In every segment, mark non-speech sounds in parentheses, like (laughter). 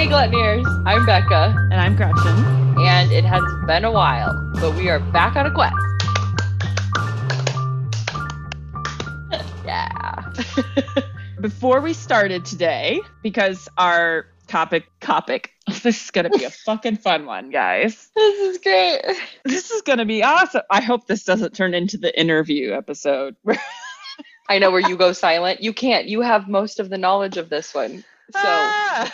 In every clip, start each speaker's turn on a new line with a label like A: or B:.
A: Hey, Gluttoniers. I'm Becca,
B: And I'm Gretchen.
A: and it has been a while, but we are back on a quest. (laughs) yeah.
B: Before we started today, because our topic, topic, (laughs) this is going to be a (laughs) fucking fun one, guys.
A: this is great.
B: This is going to be awesome. I hope this doesn't turn into the interview episode.
A: I know where you go silent. You can't. You have most of the knowledge of this one. So,
B: Ah!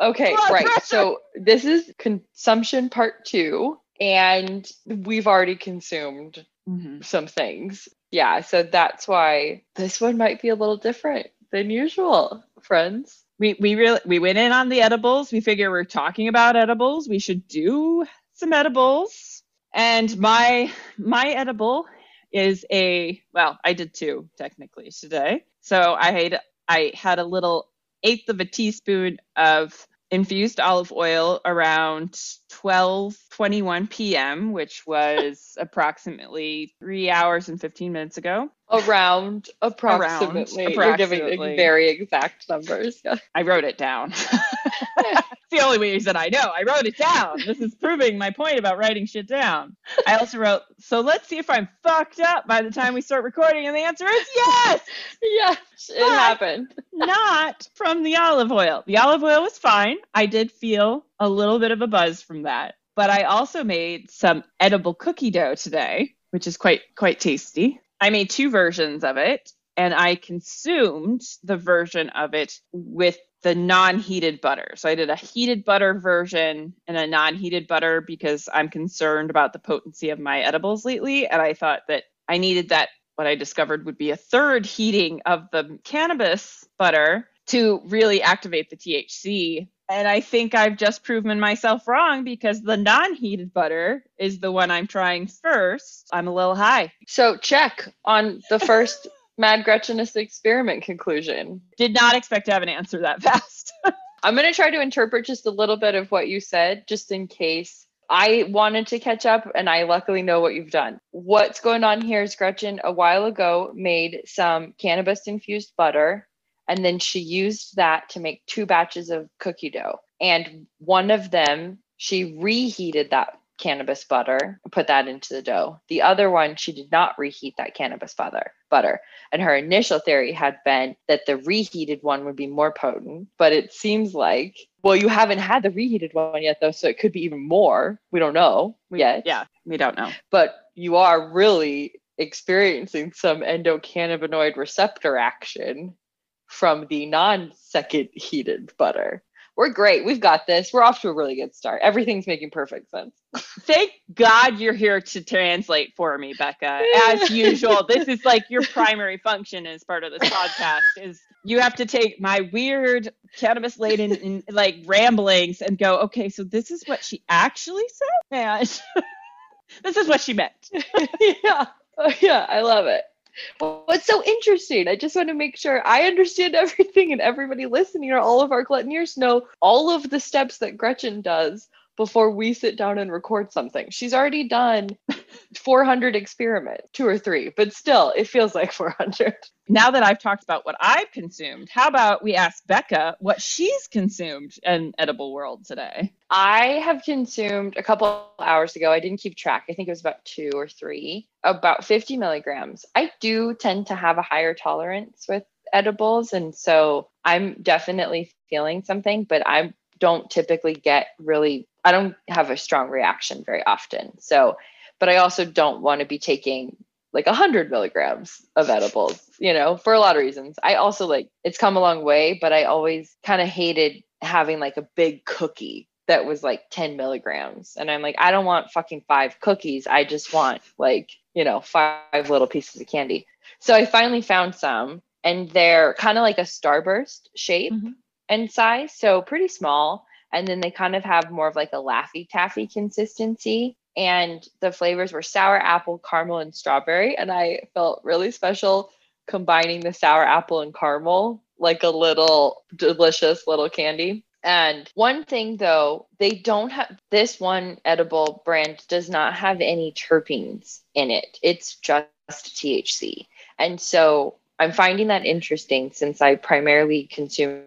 A: Okay, right. So, this is consumption part two, and we've already consumed
B: Mhm.
A: some things. Yeah, so that's why this one might be a little different than usual, friends.
B: We we really we went in on the edibles. We figure we're talking about edibles. We should do some edibles. And my my edible is a well, I did two technically today. So I had I had a little eighth of a teaspoon of infused olive oil around 12:21 p.m., which was (laughs) approximately 3 hours and 15 minutes ago.
A: Around approximately. You're giving very exact numbers. (laughs)
B: I wrote it down. (laughs) the only reason I know. I wrote it down. This is proving my point about writing shit down. I also wrote, so let's see if I'm fucked up by the time we start recording. And the answer is yes, (laughs)
A: yes, it
B: But-
A: happened. (laughs)
B: not from the olive oil. The olive oil was fine. I did feel a little bit of a buzz from that. But I also made some edible cookie dough today, which is quite quite tasty. I made two versions of it, and I consumed the version of it with the non-heated butter. So I did a heated butter version and a non-heated butter because I'm concerned about the potency of my edibles lately, and I thought that I needed that what I discovered would be a third heating of the cannabis butter to really activate the THC. And I think I've just proven myself wrong because the non heated butter is the one I'm trying first. I'm a little high.
A: So check on the first (laughs) Mad Gretchenist experiment conclusion.
B: Did not expect to have an answer that (laughs) fast.
A: I'm going to try to interpret just a little bit of what you said, just in case. I wanted to catch up, and I luckily know what you've done. What's going on here is Gretchen a while ago made some cannabis infused butter, and then she used that to make two batches of cookie dough. And one of them, she reheated that cannabis butter put that into the dough. The other one, she did not reheat that cannabis butter. Butter. And her initial theory had been that the reheated one would be more potent, but it seems like, well, you haven't had the reheated one yet, though, so it could be even more. We don't know
B: We-
A: yet,
B: Yeah, we don't know.
A: but you are really experiencing some endocannabinoid receptor action from the non second heated butter. We're great. We've got this. We're off to a really good start. Everything's making perfect sense.
B: Thank God you're here to translate for me, Becca. As (laughs) usual, this is like your primary function as part of this podcast is you have to take my weird cannabis laden like ramblings and go, okay, so this is what she actually said, (laughs) and (laughs) this is what she meant.
A: yeah. Oh, yeah. I love it. Well, What's so interesting? I just want to make sure I understand (laughs) everything and everybody listening or all of our gluttoniers know all of the steps that Gretchen does before we sit down and record something. She's already done (laughs) 400 experiments, two or three, but still, it feels like 400.
B: Now that I've talked about what I've consumed, how about we ask Becca what she's consumed in edible world today?
A: I have consumed a couple hours ago. I didn't keep track. I think it was about two or three, about 50 milligrams. I do tend to have a higher tolerance with edibles. And so I'm definitely feeling something, but I don't typically get really, I don't have a strong reaction very often. So, but I also don't want to be taking like 100 milligrams of edibles, you know, for a lot of reasons. I also like it's come a long way, but I always kind of hated having like a big cookie that was like 10 milligrams. And I'm like, I don't want fucking five cookies. I just want like, you know, five little pieces of candy. So I finally found some and they're kind of like a starburst shape
B: Mhm.
A: and size. So pretty small. And then they kind of have more of like a Laffy Taffy consistency. And the flavors were sour apple, caramel, and strawberry. And I felt really special combining the sour apple and caramel, like a little delicious little candy. And one thing though, they don't have this one edible brand does not have any terpenes in it. It's just THC. And so I'm finding that interesting since I primarily consume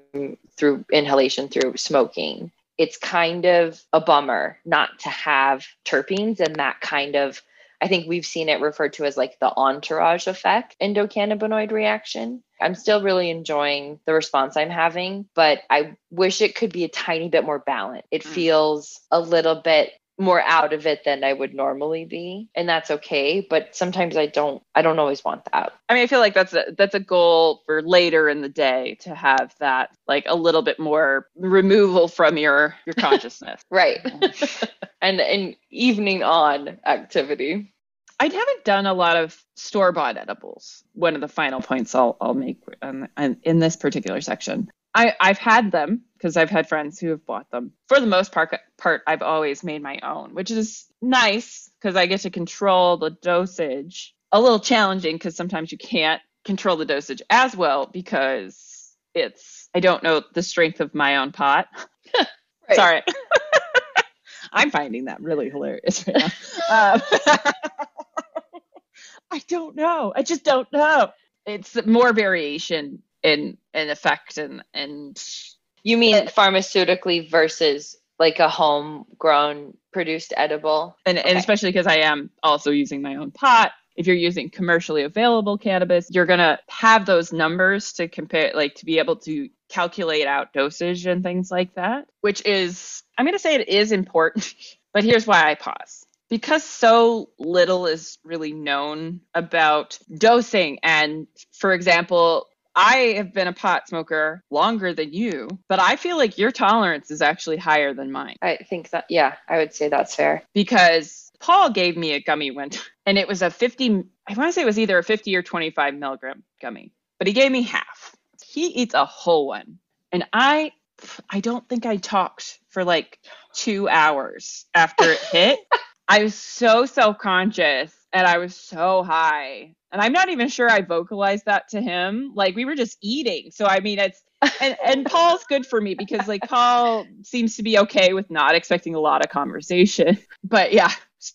A: through inhalation through smoking. It's kind of a bummer not to have terpenes and that kind of I think we've seen it referred to as like the entourage effect endocannabinoid reaction. I'm still really enjoying the response I'm having, but I wish it could be a tiny bit more balanced. It mm. feels a little bit more out of it than I would normally be and that's okay but sometimes I don't I don't always want that.
B: I mean I feel like that's a that's a goal for later in the day to have that like a little bit more removal from your your consciousness. (laughs)
A: right. and an evening on activity.
B: I haven't done a lot of store bought edibles. One of the final points I'll I'll make um, in this particular section. I, I've had them because I've had friends who have bought them. For the most part, part I've always made my own, which is nice because I get to control the dosage. A little challenging because sometimes you can't control the dosage as well because it's I don't know the strength of my own pot. (laughs) Sorry. (laughs) I'm finding that really hilarious right now. (laughs) Um, I don't know. I just don't know. It's more variation in in effect and and
A: you mean pharmaceutically versus like a homegrown produced edible?
B: And, okay. and especially because i am also using my own pot. If you're using commercially available cannabis you're going to have those numbers to compare like to be able to calculate out dosage and things like that which is i'm going to say it is important (laughs) but here's why i pause. Because so little is really known about dosing and for example I have been a pot smoker longer than you, but I feel like your tolerance is actually higher than mine.
A: I think that, yeah, I would say that's fair.
B: Because Paul gave me a gummy one (laughs) and it was a 50, I want to say it was either a 50 or 25 milligram gummy, but he gave me half. He eats a whole one. And I, I don't think I talked for like two hours after it hit. (laughs) I was so self conscious and I was so high. And I'm not even sure I vocalized that to him. Like we were just eating. So I mean it's and, and (laughs) Paul's good for me because like Paul seems to be okay with not expecting a lot of conversation. (laughs) But yeah,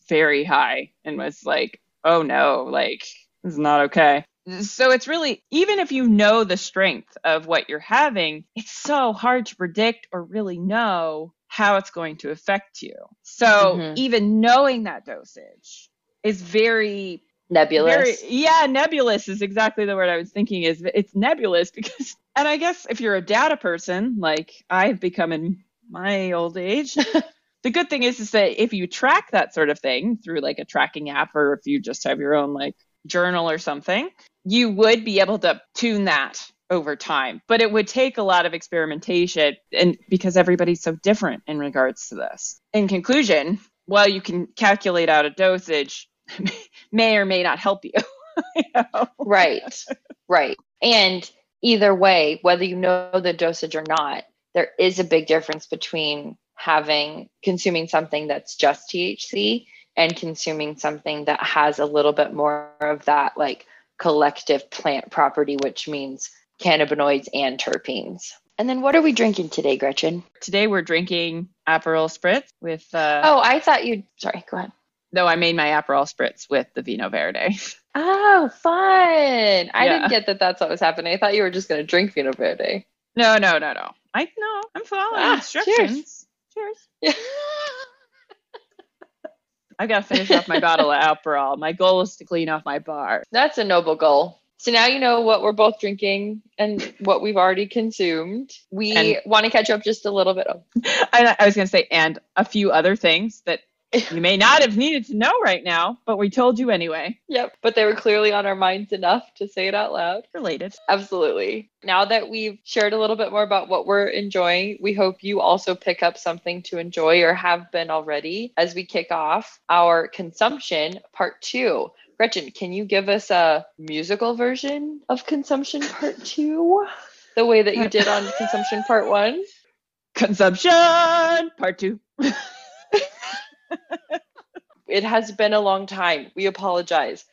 B: very high and was like, oh no, like this is not okay. So it's really even if you know the strength of what you're having, it's so hard to predict or really know how it's going to affect you. So mm-hmm. even knowing that dosage is very
A: nebulous. Very,
B: yeah, nebulous is exactly the word I was thinking. Is it's nebulous because, (laughs) and I guess if you're a data person like I've become in my old age. (laughs) the good thing is is that if you track that sort of thing through like a tracking app or if you just have your own like journal or something you would be able to tune that over time but it would take a lot of experimentation and because everybody's so different in regards to this in conclusion while you can calculate out a dosage (laughs) may or may not help you. (laughs)
A: you know? Right, right. And either way, whether you know the dosage or not, there is a big difference between having consuming something that's just THC and consuming something that has a little bit more of that like collective plant property, which means cannabinoids and terpenes. And then what are we drinking today, Gretchen?
B: Today we're drinking Aperol Spritz with. Uh,
A: oh, I thought you'd. Sorry, go ahead.
B: No, I made my Aperol Spritz with the Vinho Verde.
A: Oh, fun! I yeah. didn't get that. That's what was happening. I thought you were just going to drink Vinho Verde.
B: No, no, no, no. I no. I'm following ah, instructions. Cheers. Cheers. Yeah. (laughs) I've gotta finish off my bottle of Aperol. My goal is to clean off my bar.
A: That's a noble goal. So now you know what we're both drinking and what we've already consumed. We want to catch up just a little bit. (laughs)
B: I, I was going to say, and a few other things that you may not have needed to know right now, but we told you anyway.
A: Yep. But they were clearly on our minds enough to say it out loud.
B: Related.
A: Absolutely. Now that we've shared a little bit more about what we're enjoying, we hope you also pick up something to enjoy or have been already as we kick off our consumption part two. Gretchen, can you give us a musical version of Consumption Part 2? The way that you did on (laughs) Consumption Part 1?
B: Consumption Part 2. (laughs)
A: it has been a long time. We apologize.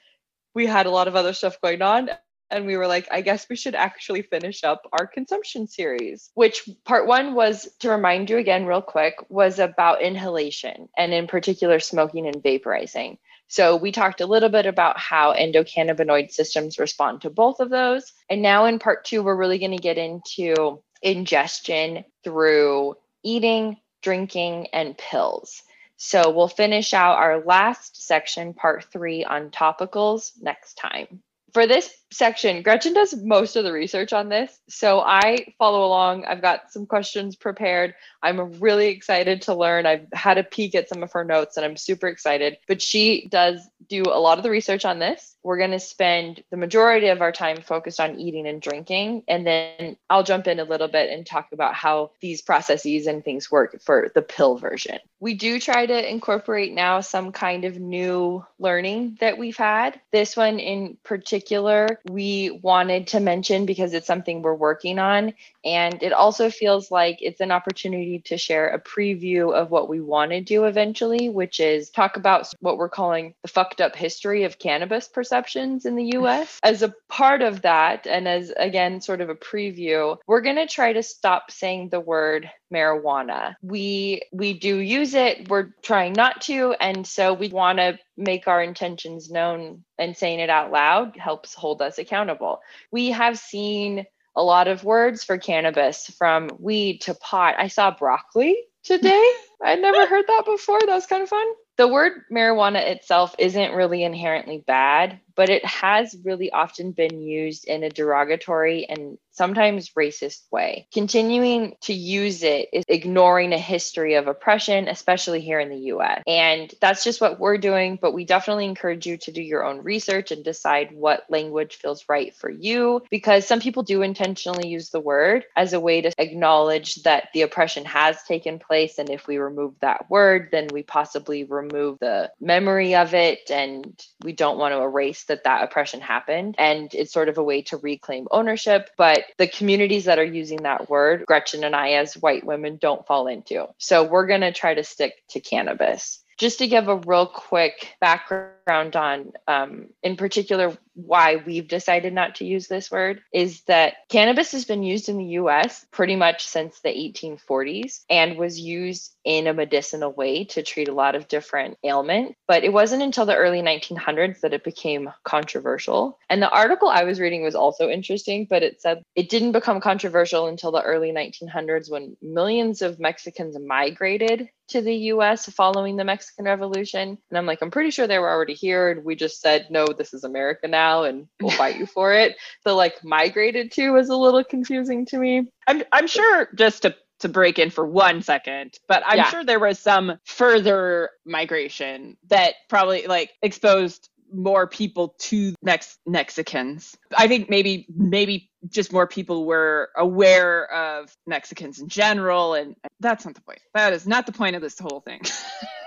A: We had a lot of other stuff going on and we were like, I guess we should actually finish up our consumption series, which part one was to remind you again, real quick, was about inhalation and in particular smoking and vaporizing. So we talked a little bit about how endocannabinoid systems respond to both of those. And now in part two, we're really going to get into ingestion through eating, drinking, and pills. So we'll finish out our last section, part three, on topicals next time. For this section, Gretchen does most of the research on this. So I follow along. I've got some questions prepared. I'm really excited to learn. I've had a peek at some of her notes and I'm super excited. But she does do a lot of the research on this. We're going to spend the majority of our time focused on eating and drinking. And then I'll jump in a little bit and talk about how these processes and things work for the pill version. We do try to incorporate now some kind of new learning that we've had. This one in particular we wanted to mention because it's something we're working on. And it also feels like it's an opportunity to share a preview of what we want to do eventually, which is talk about what we're calling the fucked up history of cannabis perceptions in the mm. US. As a part of that, and as again, sort of a preview, we're going to try to stop saying the word marijuana. We we do use it, we're trying not to, and so we want to make our intentions known and saying it out loud helps hold us accountable. We have seen a lot of words for cannabis from weed to pot. I saw broccoli today. (laughs) I'd never heard that before. That was kind of fun. The word marijuana itself isn't really inherently bad, but it has really often been used in a derogatory and sometimes racist way. Continuing to use it is ignoring a history of oppression, especially here in the US. And that's just what we're doing, but we definitely encourage you to do your own research and decide what language feels right for you because some people do intentionally use the word as a way to acknowledge that the oppression has taken place. And if we remove that word, then we possibly remove the memory of it and we don't want to erase that that oppression happened. And it's sort of a way to reclaim ownership. But the communities that are using that word, Gretchen and I, as white women, don't fall into. So we're going to try to stick to cannabis. Just to give a real quick background on, um, in particular, why we've decided not to use this word is that cannabis has been used in the US pretty much since the 1840s and was used in a medicinal way to treat a lot of different ailments. But it wasn't until the early 1900s that it became controversial. And the article I was reading was also interesting, but it said it didn't become controversial until the early 1900s when millions of Mexicans migrated to the US following the Mexican Revolution. And I'm like, I'm pretty sure they were already here. And we just said, no, this is America now now and (laughs) we'll fight you for it. The like migrated to was a little confusing to me.
B: I'm I'm sure just to to break in for one second, but I'm yeah. sure there was some further migration that probably like exposed more people to Mex- Mexicans. I think maybe maybe just more people were aware of Mexicans in general, and that's not the point. That is not the point of this whole thing.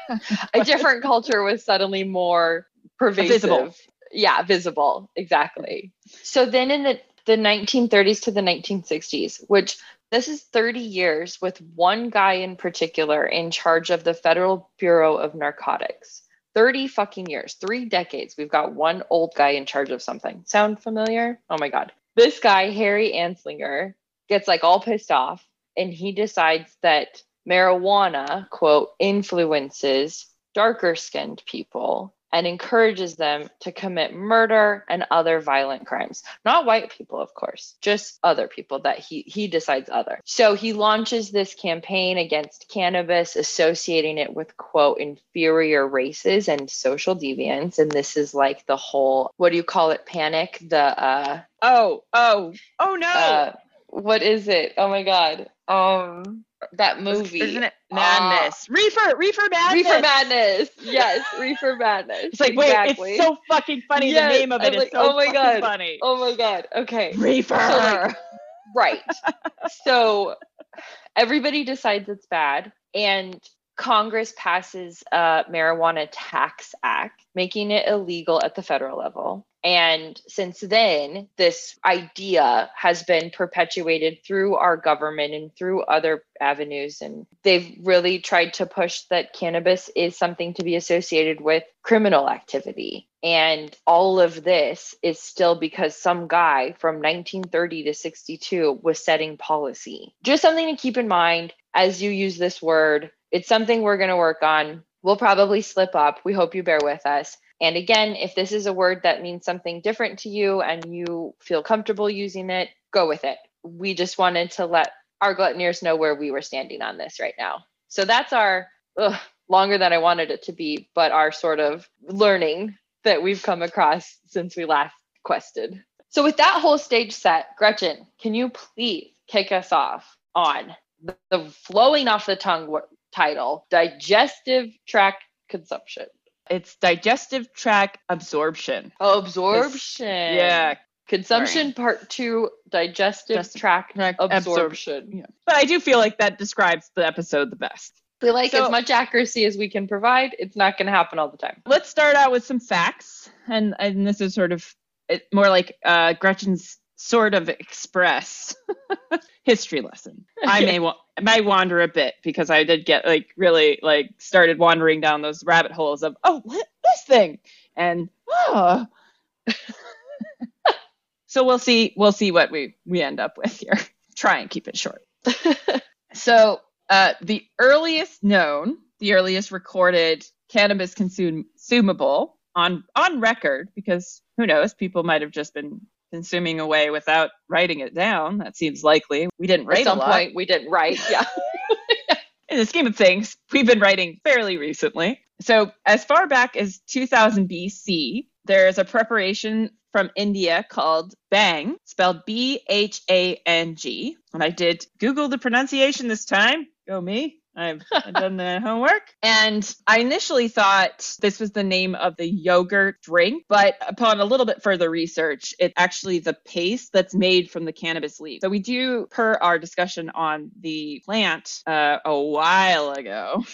B: (laughs)
A: a different culture was suddenly more pervasive. Visible yeah visible. Exactly. So then in the the 1930s to the 1960s which this is 30 years with one guy in particular in charge of the federal bureau of narcotics. 30 fucking years three decades we've got one old guy in charge of something. Sound familiar? Oh my god. This guy harry anslinger gets like all pissed off and he decides that marijuana quote influences darker skinned people and encourages them to commit murder and other violent crimes. Not white people, of course, just other people that he he decides other. So he launches this campaign against cannabis, associating it with quote inferior races and social deviance. And this is like the whole what do you call it? Panic. The uh
B: oh oh oh no. Uh,
A: what is it? Oh my god. Um that movie.
B: Isn't it Madness? Uh, reefer, Reefer Madness.
A: Reefer Madness. Yes, Reefer Madness.
B: It's like, exactly. wait, it's so fucking funny. Yes, the name of it is like, so oh my god. funny.
A: Oh my god. Okay.
B: Reefer. So like,
A: right. so everybody decides it's bad, and Congress passes a marijuana tax act, making it illegal at the federal level. And since then, this idea has been perpetuated through our government and through other avenues. And they've really tried to push that cannabis is something to be associated with criminal activity. And all of this is still because some guy from 1930 to 62 was setting policy. Just something to keep in mind as you use this word. It's something we're going to work on. We'll probably slip up. We hope you bear with us And again, if this is a word that means something different to you and you feel comfortable using it, go with it. We just wanted to let our gluttoniers know where we were standing on this right now. So that's our ugh, longer than I wanted it to be, but our sort of learning that we've come across since we last quested. So, with that whole stage set, Gretchen, can you please kick us off on the, the flowing off the tongue title, Digestive Tract Consumption?
B: It's digestive tract absorption.
A: Oh, absorption.
B: Yeah.
A: Consumption part two, digestive
B: Digestive
A: tract
B: tract
A: absorption.
B: Yeah. But I do feel like that describes the episode the best.
A: We like
B: So-
A: as much accuracy as we can provide. It's not going to happen all the time.
B: Let's start out with some facts. And, and this is sort of more like uh, Gretchen's sort of express (laughs) history lesson. I may (laughs) wa- may wander a bit because I did get like really like started wandering down those rabbit holes of oh what this thing and oh. (laughs) so we'll see we'll see what we we end up with here. Try and keep it short. So uh, the earliest known, the earliest recorded cannabis consumable on on record, because who knows, people might have just been consuming away without writing it down. That seems likely. We didn't write
A: At some point, we didn't write. (laughs) Yeah.
B: In the scheme of things, we've been writing fairly recently. So as far back as 2000 BC, there's a preparation from India called Bhang, spelled B H A N G. And I did Google the pronunciation this time. Go me. I've, (laughs) done the homework. And I initially thought this was the name of the yogurt drink, but upon a little bit further research, it's actually the paste that's made from the cannabis leaf. So we do, per our discussion on the plant uh, a while ago,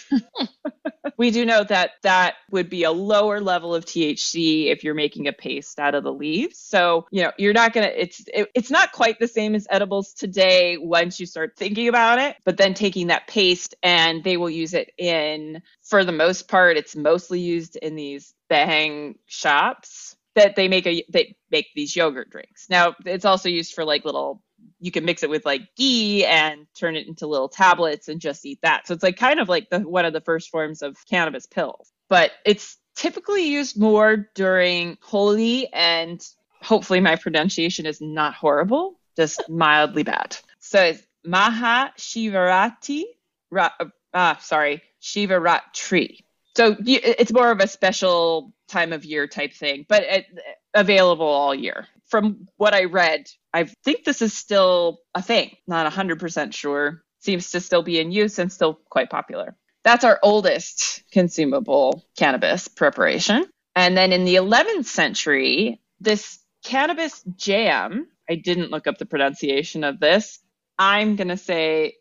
B: (laughs) we do know that that would be a lower level of THC if you're making a paste out of the leaves. So, you know, you're not going to, it's, it, it's not quite the same as edibles today once you start thinking about it, but then taking that paste and they will use it in, for the most part, it's mostly used in these bhang shops that they make a, they make these yogurt drinks. Now, it's also used for like little you can mix it with like ghee and turn it into little tablets and just eat that. So it's like kind of like the one of the first forms of cannabis pills. But it's typically used more during holy and hopefully my pronunciation is not horrible, just mildly bad. So it's Maha Shivarati, Ra, ah, sorry, Shivaratri. So it's more of a special time of year type thing, but it, available all year. From what I read, I think this is still a thing. Not 100% sure. Seems to still be in use and still quite popular. That's our oldest consumable cannabis preparation. And then in the 11th century, this cannabis jam, I didn't look up the pronunciation of this. I'm going to say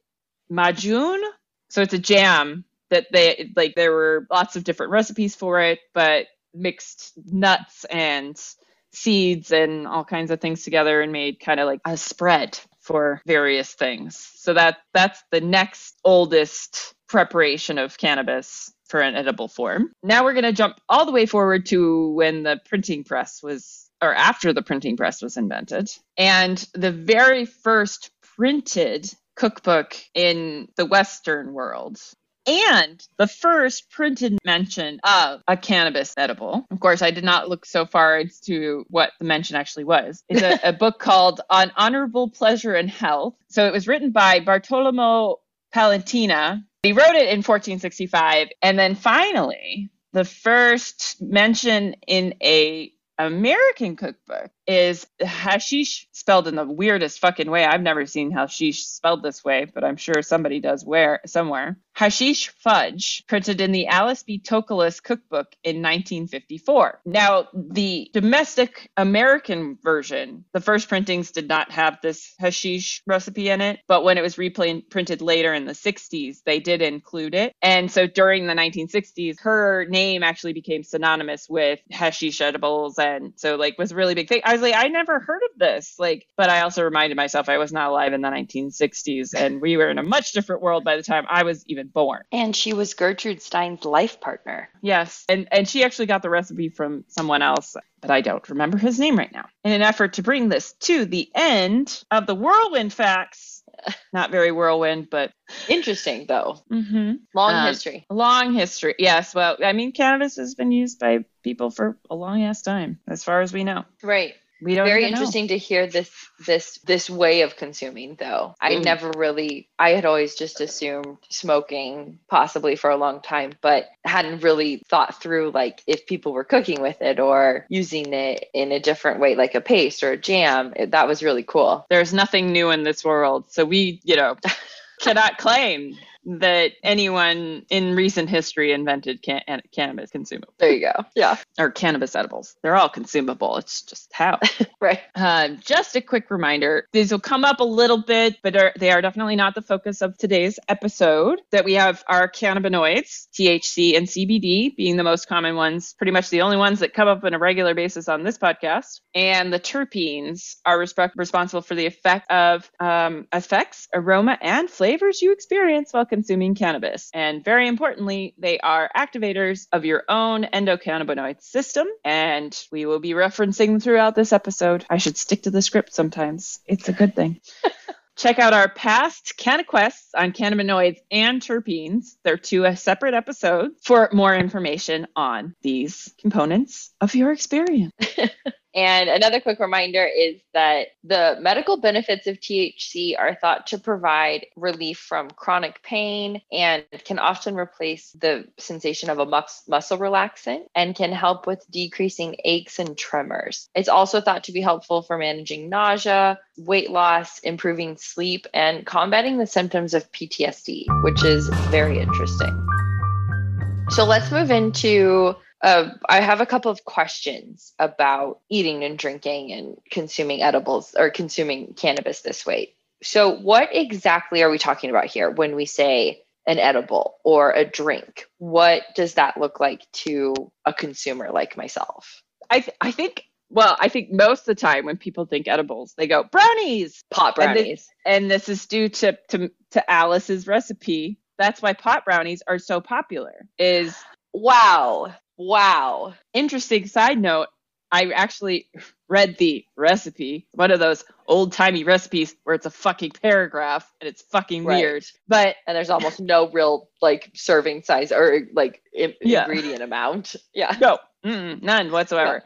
B: Majun. So it's a jam that they like there were lots of different recipes for it, but mixed nuts and seeds and all kinds of things together and made kind of like a spread for various things. So that that's the next oldest preparation of cannabis for an edible form. Now we're going to jump all the way forward to when the printing press was or after the printing press was invented. And the very first printed cookbook in the western world and the first printed mention of a cannabis edible. Of course, I did not look so far as to what the mention actually was. It's a, a book called On Honorable Pleasure and Health. So it was written by Bartolomeo Palentina. He wrote it in 1465. And then finally, the first mention in a American cookbook is hashish spelled in the weirdest fucking way. I've never seen hashish spelled this way, but I'm sure somebody does where somewhere. Hashish fudge, printed in the Alice B. Toklas cookbook in 1954. Now, the domestic American version, the first printings did not have this hashish recipe in it, but when it was reprinted later in the 60s, they did include it. And so during the 1960s, her name actually became synonymous with hashish edibles and so like was a really big thing. I was like, I never heard of this. Like, but I also reminded myself I was not alive in the 1960s and we were in a much different world by the time I was even born.
A: And she was Gertrude Stein's life partner.
B: Yes. And and she actually got the recipe from someone else, but I don't remember his name right now. In an effort to bring this to the end of the whirlwind facts, (laughs) not very whirlwind, but
A: Interesting though.
B: mm-hmm.
A: Long
B: Um,
A: history.
B: long history. Yes, well, I mean, cannabis has been used by people for a long ass time, as far as we know.
A: Right.
B: We don't
A: Very
B: even know.
A: interesting to hear this this this way of consuming though. I
B: Mm.
A: never really I had always just assumed smoking possibly for a long time, but hadn't really thought through like if people were cooking with it or using it in a different way like a paste or a jam. It, that was really cool.
B: There's nothing new in this world, so we, you know, (laughs) cannot claim that anyone in recent history invented can- cannabis consumable
A: There you go. Yeah.
B: or cannabis edibles. They're all consumable. It's just how. (laughs)
A: Right.
B: Uh, just a quick reminder these will come up a little bit, but are, they are definitely not the focus of today's episode. That we have our cannabinoids, THC and CBD, being the most common ones, pretty much the only ones that come up on a regular basis on this podcast. And the terpenes are respe- responsible for the effect of um, effects, aroma, and flavors you experience while consuming cannabis. And very importantly, they are activators of your own endocannabinoid system. And we will be referencing them throughout this episode. I should stick to the script sometimes. It's a good thing. (laughs) Check out our past CannaQuests on cannabinoids and terpenes. They're two separate episodes for more information on these components of your experience. (laughs)
A: And another quick reminder is that the medical benefits of THC are thought to provide relief from chronic pain and can often replace the sensation of a mus- muscle relaxant and can help with decreasing aches and tremors. It's also thought to be helpful for managing nausea, weight loss, improving sleep, and combating the symptoms of PTSD, which is very interesting. So let's move into uh, I have a couple of questions about eating and drinking and consuming edibles or consuming cannabis this way. So, what exactly are we talking about here when we say an edible or a drink? What does that look like to a consumer like myself?
B: I, th- I think, well, I think most of the time when people think edibles, they go brownies.
A: Pot
B: And the-
A: brownies.
B: And this is due to, to, to Alice's recipe. That's why pot brownies are so popular. Is
A: wow. Wow.
B: interesting side note i actually (laughs) read the recipe one of those old timey recipes where it's a fucking paragraph and it's fucking
A: Right.
B: weird but
A: And there's almost no real like serving size or like in-
B: Yeah.
A: ingredient amount. Yeah.
B: no mm, none whatsoever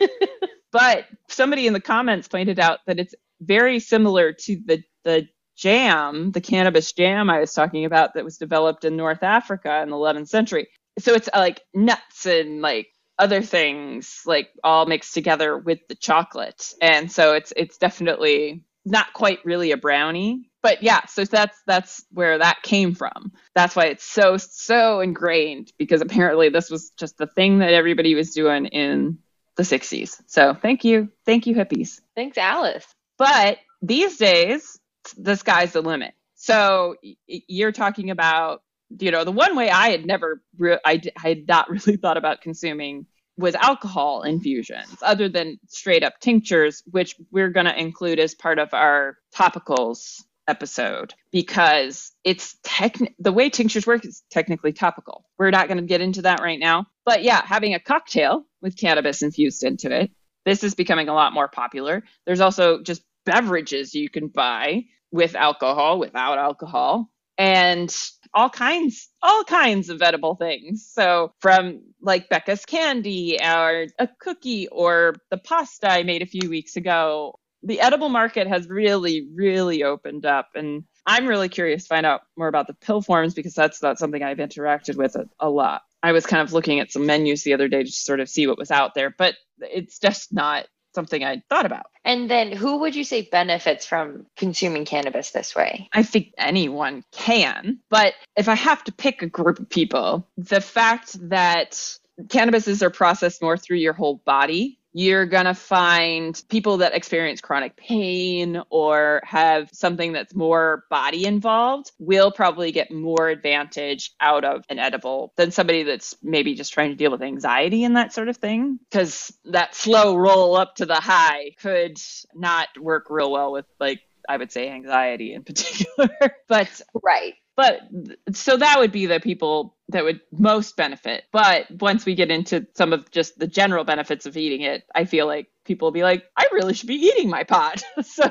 B: (laughs) but somebody in the comments pointed out that it's very similar to the the jam the cannabis jam i was talking about that was developed in north africa in the 11th century so it's uh, like nuts and like other things like all mixed together with the chocolate. And so it's it's definitely not quite really a brownie. But yeah so that's that's where that came from. That's why it's so so ingrained because apparently this was just the thing that everybody was doing in the 60s so thank you. Thank you hippies.
A: Thanks, Alice.
B: but these days, the sky's the limit. So you're talking about, you know, the one way I had never, re- I, I had not (laughs) really thought about consuming was alcohol infusions, other than straight up tinctures, which we're going to include as part of our topicals episode because it's techni- the way tinctures work is technically topical. We're not going to get into that right now. But yeah, having a cocktail with cannabis infused into it this is becoming a lot more popular. There's also just beverages you can buy with alcohol, without alcohol, and all kinds, all kinds of edible things. So from like Becca's candy or a cookie or the pasta I made a few weeks ago, the edible market has really, really opened up. And I'm really curious to find out more about the pill forms because that's not something I've interacted with a, a lot. I was kind of looking at some menus the other day to sort of see what was out there, but it's just not something I thought about.
A: And then who would you say benefits from consuming cannabis this way?
B: I think anyone can, but if I have to pick a group of people, the fact that cannabises are processed more through your whole body, you're going to find people that experience chronic pain or have something that's more body involved will probably get more advantage out of an edible than somebody that's maybe just trying to deal with anxiety and that sort of thing. Because that slow roll up to the high could not work real well with, like, I would say anxiety in particular. (laughs) but
A: Right.
B: But so that would be the people that would most benefit. But once we get into some of just the general benefits of eating it, I feel like people will be like, I really should be eating my pot. (laughs) so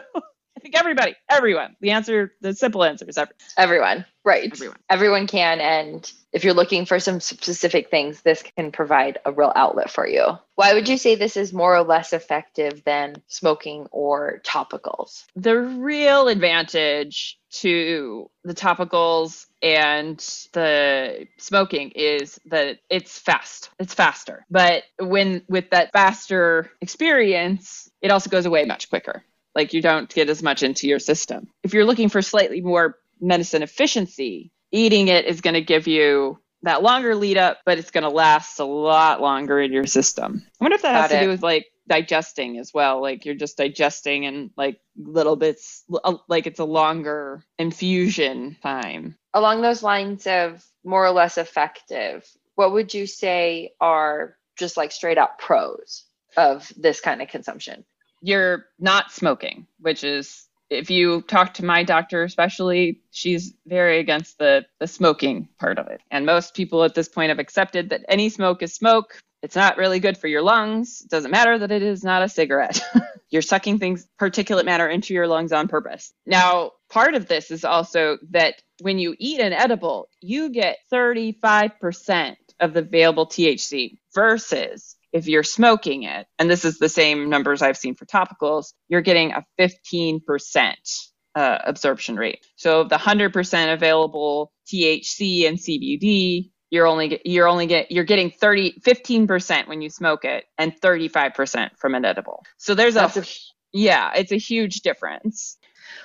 B: I think everybody, everyone. The answer, the simple answer is everyone.
A: Everyone, right?
B: Everyone.
A: Everyone can, and if you're looking for some specific things, this can provide a real outlet for you. Why would you say this is more or less effective than smoking or topicals?
B: The real advantage to the topicals and the smoking is that it's fast. It's faster. But when with that faster experience, it also goes away much quicker. Like you don't get as much into your system. If you're looking for slightly more medicine efficiency, eating it is going to give you that longer lead up, but it's going to last a lot longer in your system. I wonder if that has
A: Got
B: to
A: it.
B: do with like digesting as well. Like you're just digesting and like little bits, uh, like it's a longer infusion time.
A: Along those lines of more or less effective, what would you say are just like straight up pros of this kind of consumption?
B: You're not smoking, which is if you talk to my doctor especially she's very against the the smoking part of it. And most people at this point have accepted that any smoke is smoke. It's not really good for your lungs. It doesn't matter that it is not a cigarette. (laughs) You're sucking things particulate matter into your lungs on purpose. Now part of this is also that when you eat an edible you get 35% of the available thc versus if you're smoking it, and this is the same numbers I've seen for topicals, you're getting a 15% uh, absorption rate. So of the 100% available THC and CBD, you're only you're only get you're getting 30 15% when you smoke it and 35% from an edible. So there's a,
A: a
B: yeah, it's a huge difference.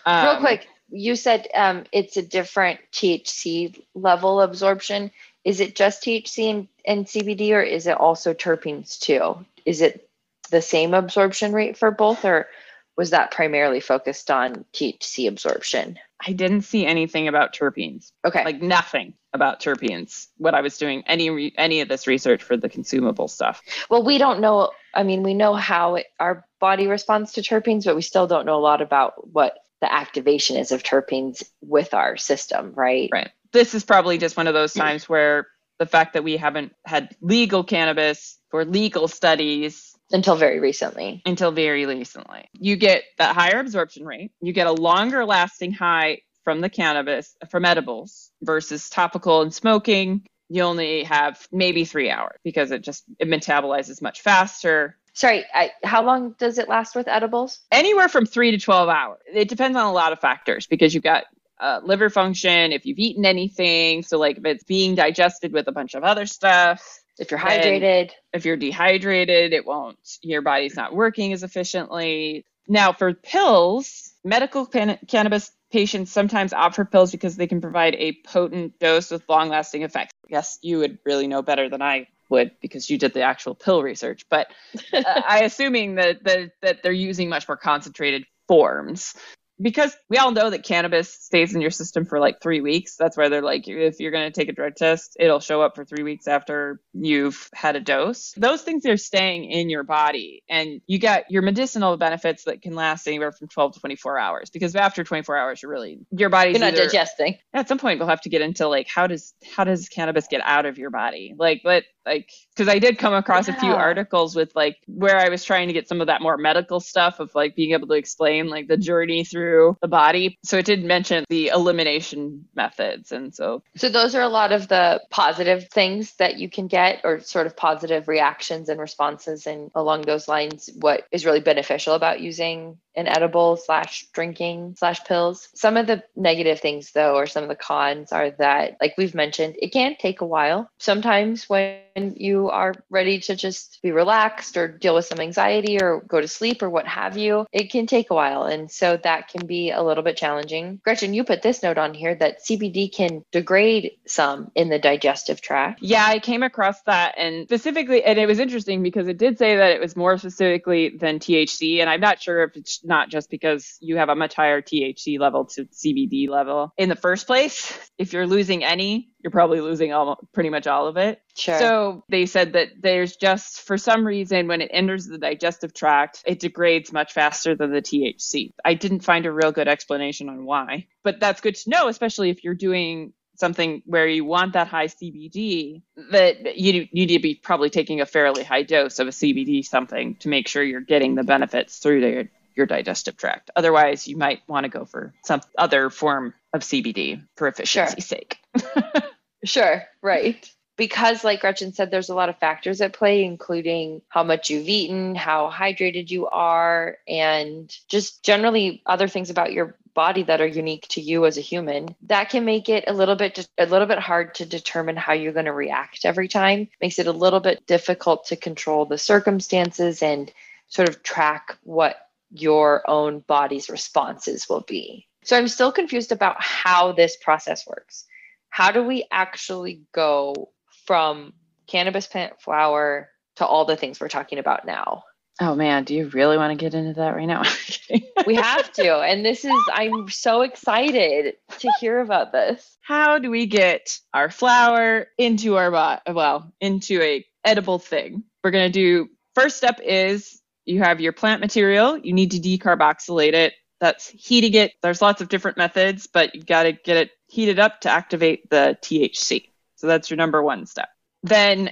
A: Real
B: Um,
A: quick, you said um, it's a different THC level absorption. Is it just THC and, and CBD, or is it also terpenes too? Is it the same absorption rate for both, or was that primarily focused on THC absorption?
B: I didn't see anything about terpenes.
A: Okay.
B: like nothing about terpenes when I was doing any re- any of this research for the consumable stuff.
A: well, we don't know. I mean, we know how it, our body responds to terpenes, but we still don't know a lot about what the activation is of terpenes with our system, right?
B: Right. This is probably just one of those times where the fact that we haven't had legal cannabis for legal studies
A: Until very recently.
B: until very recently. You get that higher absorption rate, you get a longer lasting high from the cannabis from edibles versus topical and smoking. You only have maybe 3 hours because it just it metabolizes much faster.
A: Sorry, I, how long does it last with edibles?
B: anywhere from three to 12 hours. It depends on a lot of factors because you've got uh, liver function, if you've eaten anything. So, like if it's being digested with a bunch of other stuff,
A: If you're hydrated,
B: if you're dehydrated, it won't, your body's not working as efficiently. Now, for pills, medical can- cannabis patients sometimes opt for pills because they can provide a potent dose with long lasting effects. I guess you would really know better than I would because you did the actual pill research, but uh, (laughs) I assuming that, that that they're using much more concentrated forms because we all know that cannabis stays in your system for like three weeks. That's why they're like, if you're going to take a drug test, it'll show up for three weeks after you've had a dose. Those things are staying in your body, and you get your medicinal benefits that can last anywhere from 12 to 24 hours. Because after 24 hours, you're really your body's
A: you're not
B: either-
A: digesting.
B: at some point we'll have to get into like how does how does cannabis get out of your body like but like because i did come across a few articles with like where i was trying to get some of that more medical stuff of like being able to explain like the journey through the body. So it did mention the elimination methods. And so
A: So those are a lot of the positive things that you can get or sort of positive reactions and responses and along those lines what is really beneficial about using an edible slash drinking slash pills. Some of the negative things though or some of the cons are that like we've mentioned it can take a while. Sometimes when you are ready to just be relaxed or deal with some anxiety or go to sleep or what have you, it can take a while and so that can be a little bit challenging. Gretchen, you put this note on here that CBD can degrade some in the digestive tract.
B: yeah i came across that and specifically and it was interesting because it did say that it was more specifically than thc and i'm not sure if it's not just because you have a much higher thc level to cbd level in the first place if you're losing any you're probably losing all pretty much all of it
A: Sure.
B: so they said that there's just for some reason when it enters the digestive tract, it degrades much faster than the THC. I didn't find a real good explanation on why, but that's good to know, especially if you're doing something where you want that high CBD that you you need to be probably taking a fairly high dose of a CBD something to make sure you're getting the benefits through your your digestive tract. Otherwise, you might want to go for some other form of CBD for efficiency's
A: Sure.
B: sake. (laughs)
A: Sure, right. Because, like Gretchen said, there's a lot of factors at play, including how much you've eaten, how hydrated you are, and just generally other things about your body that are unique to you as a human. That can make it a little bit a little bit hard to determine how you're going to react every time. Makes it a little bit difficult to control the circumstances and sort of track what your own body's responses will be. So I'm still confused about how this process works how do we actually go from cannabis plant flower to all the things we're talking about now?
B: Oh man, do you really want to get into that right now? (laughs)
A: We have to. and this is, I'm so excited to hear about this.
B: How do we get our flour into our? Well, into a edible thing. We're gonna do. First step is you have your plant material. You need to decarboxylate it. That's heating it. There's lots of different methods, but you got to get it heated up to activate the THC. So that's your number one step. Then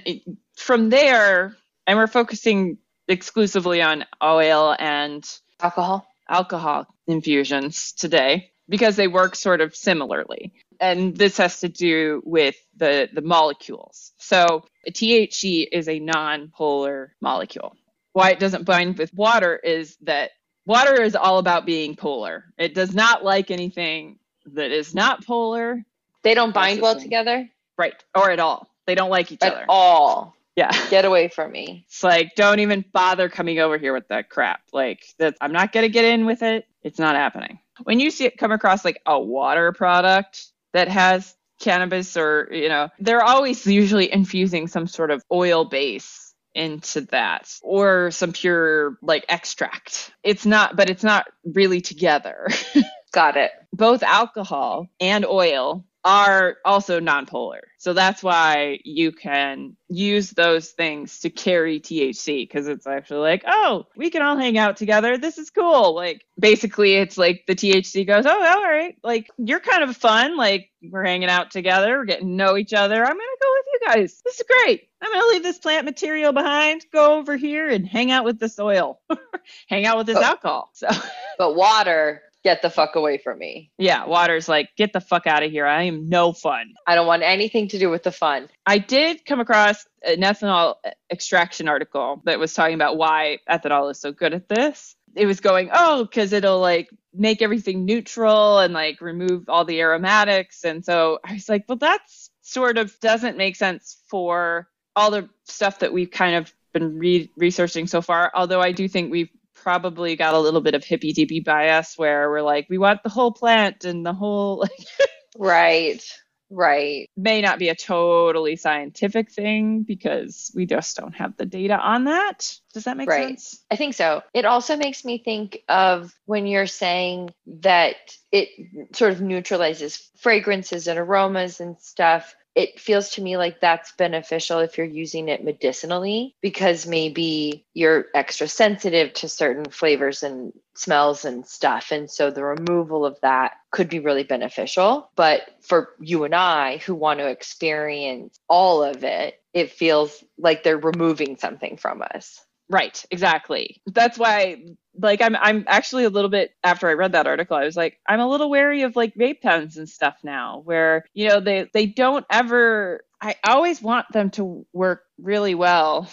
B: from there, and we're focusing exclusively on oil and
A: Alcohol.
B: alcohol infusions today because they work sort of similarly. And this has to do with the, the molecules. So THC is a non-polar molecule. Why it doesn't bind with water is that water is all about being polar. It does not like anything that is not polar,
A: They don't bind well together
B: right, or at all. They don't like each
A: at
B: other.
A: At all.
B: Yeah.
A: Get away from me.
B: It's like, don't even bother coming over here with that crap. Like, that I'm not gonna get in with it. It's not happening. When you see it come across like a water product that has cannabis, or you know, they're always usually infusing some sort of oil base into that, or some pure like extract. It's not, but it's not really together. (laughs)
A: Got it.
B: Both alcohol and oil are also nonpolar. So that's why you can use those things to carry THC because it's actually like, oh, we can all hang out together. This is cool. Like basically it's like the THC goes, oh, all right. Like you're kind of fun. Like we're hanging out together. We're getting to know each other. I'm going to go with you guys. This is great. I'm going to leave this plant material behind, go over here and hang out with the soil, (laughs) hang out with this
A: Oh.
B: alcohol. So (laughs)
A: But water, get the fuck away from me.
B: yeah, water's like, get the fuck out of here. I am no fun.
A: I don't want anything to do with the fun.
B: I did come across an ethanol extraction article that was talking about why ethanol is so good at this. It was going, oh, because it'll like make everything neutral and like remove all the aromatics. And so I was like, well, that's sort of doesn't make sense for all the stuff that we've kind of been re- researching so far. Although I do think we've probably got a little bit of hippy dippy bias where we're like, we want the whole plant and the whole (laughs) like
A: Right. Right.
B: may not be a totally scientific thing because we just don't have the data on that. Does that make
A: Right.
B: sense?
A: I think so. It also makes me think of when you're saying that it sort of neutralizes fragrances and aromas and stuff. It feels to me like that's beneficial if you're using it medicinally because maybe you're extra sensitive to certain flavors and smells and stuff. And so the removal of that could be really beneficial. But for you and I who want to experience all of it, it feels like they're removing something from us.
B: Right, exactly. That's why like I'm I'm actually a little bit after I read that article, I was like, I'm a little wary of like vape pens and stuff now where, you know, they they don't ever I always want them to work really well.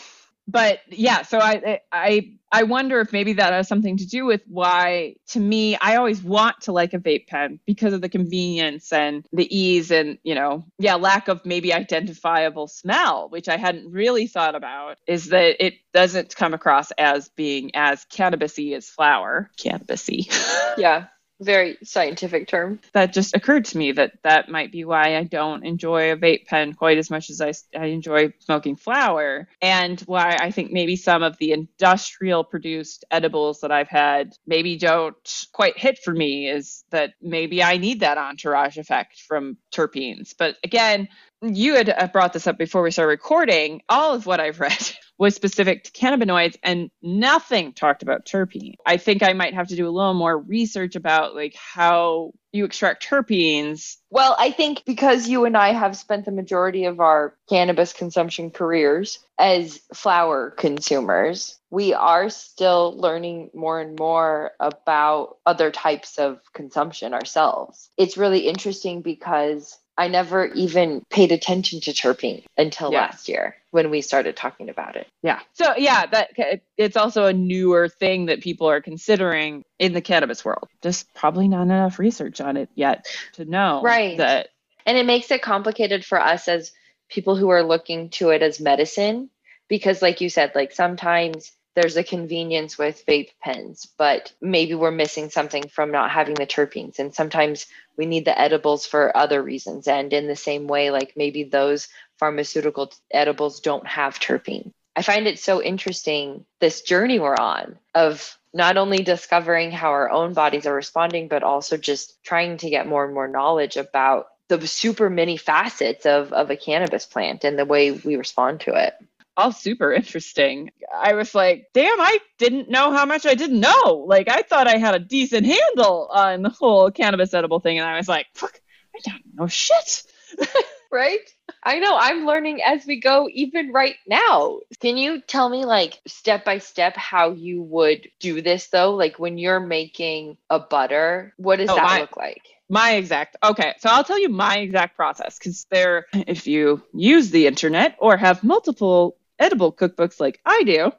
B: But yeah, so I I I wonder if maybe that has something to do with why to me I always want to like a vape pen because of the convenience and the ease and, you know, yeah, lack of maybe identifiable smell, which I hadn't really thought about, is that it doesn't come across as being as cannabisy as flower. Cannabisy. (laughs)
A: Yeah, very scientific term.
B: that just occurred to me that that might be why I don't enjoy a vape pen quite as much as I, I enjoy smoking flower, and why I think maybe some of the industrial produced edibles that I've had maybe don't quite hit for me is that maybe I need that entourage effect from terpenes. But again, you had uh, brought this up before we started recording. All of what I've read (laughs) was specific to cannabinoids and nothing talked about terpene. I think I might have to do a little more research about like how you extract terpenes.
A: Well, I think because you and I have spent the majority of our cannabis consumption careers as flower consumers, we are still learning more and more about other types of consumption ourselves. It's really interesting because I never even paid attention to terpene until
B: Yeah.
A: last year when we started talking about it.
B: Yeah. So yeah, that it's also a newer thing that people are considering in the cannabis world. Just probably not enough research on it yet to know
A: Right.
B: that
A: And it makes it complicated for us as people who are looking to it as medicine because like you said like sometimes there's a convenience with vape pens, but maybe we're missing something from not having the terpenes. And sometimes we need the edibles for other reasons. And in the same way, like maybe those pharmaceutical edibles don't have terpene. I find it so interesting this journey we're on of not only discovering how our own bodies are responding, but also just trying to get more and more knowledge about the super many facets of, of a cannabis plant and the way we respond to it.
B: All super interesting. I was like, damn, I didn't know how much I didn't know. Like I thought I had a decent handle on the whole cannabis edible thing, and I was like, fuck, I don't know shit. (laughs)
A: Right? I know I'm learning as we go, even right now. Can you tell me, like, step by step, how you would do this though? Like, when you're making a butter, what does
B: Oh,
A: that
B: my-
A: look like?
B: My exact okay, so I'll tell you my exact process because there, if you use the internet or have multiple edible cookbooks like I do,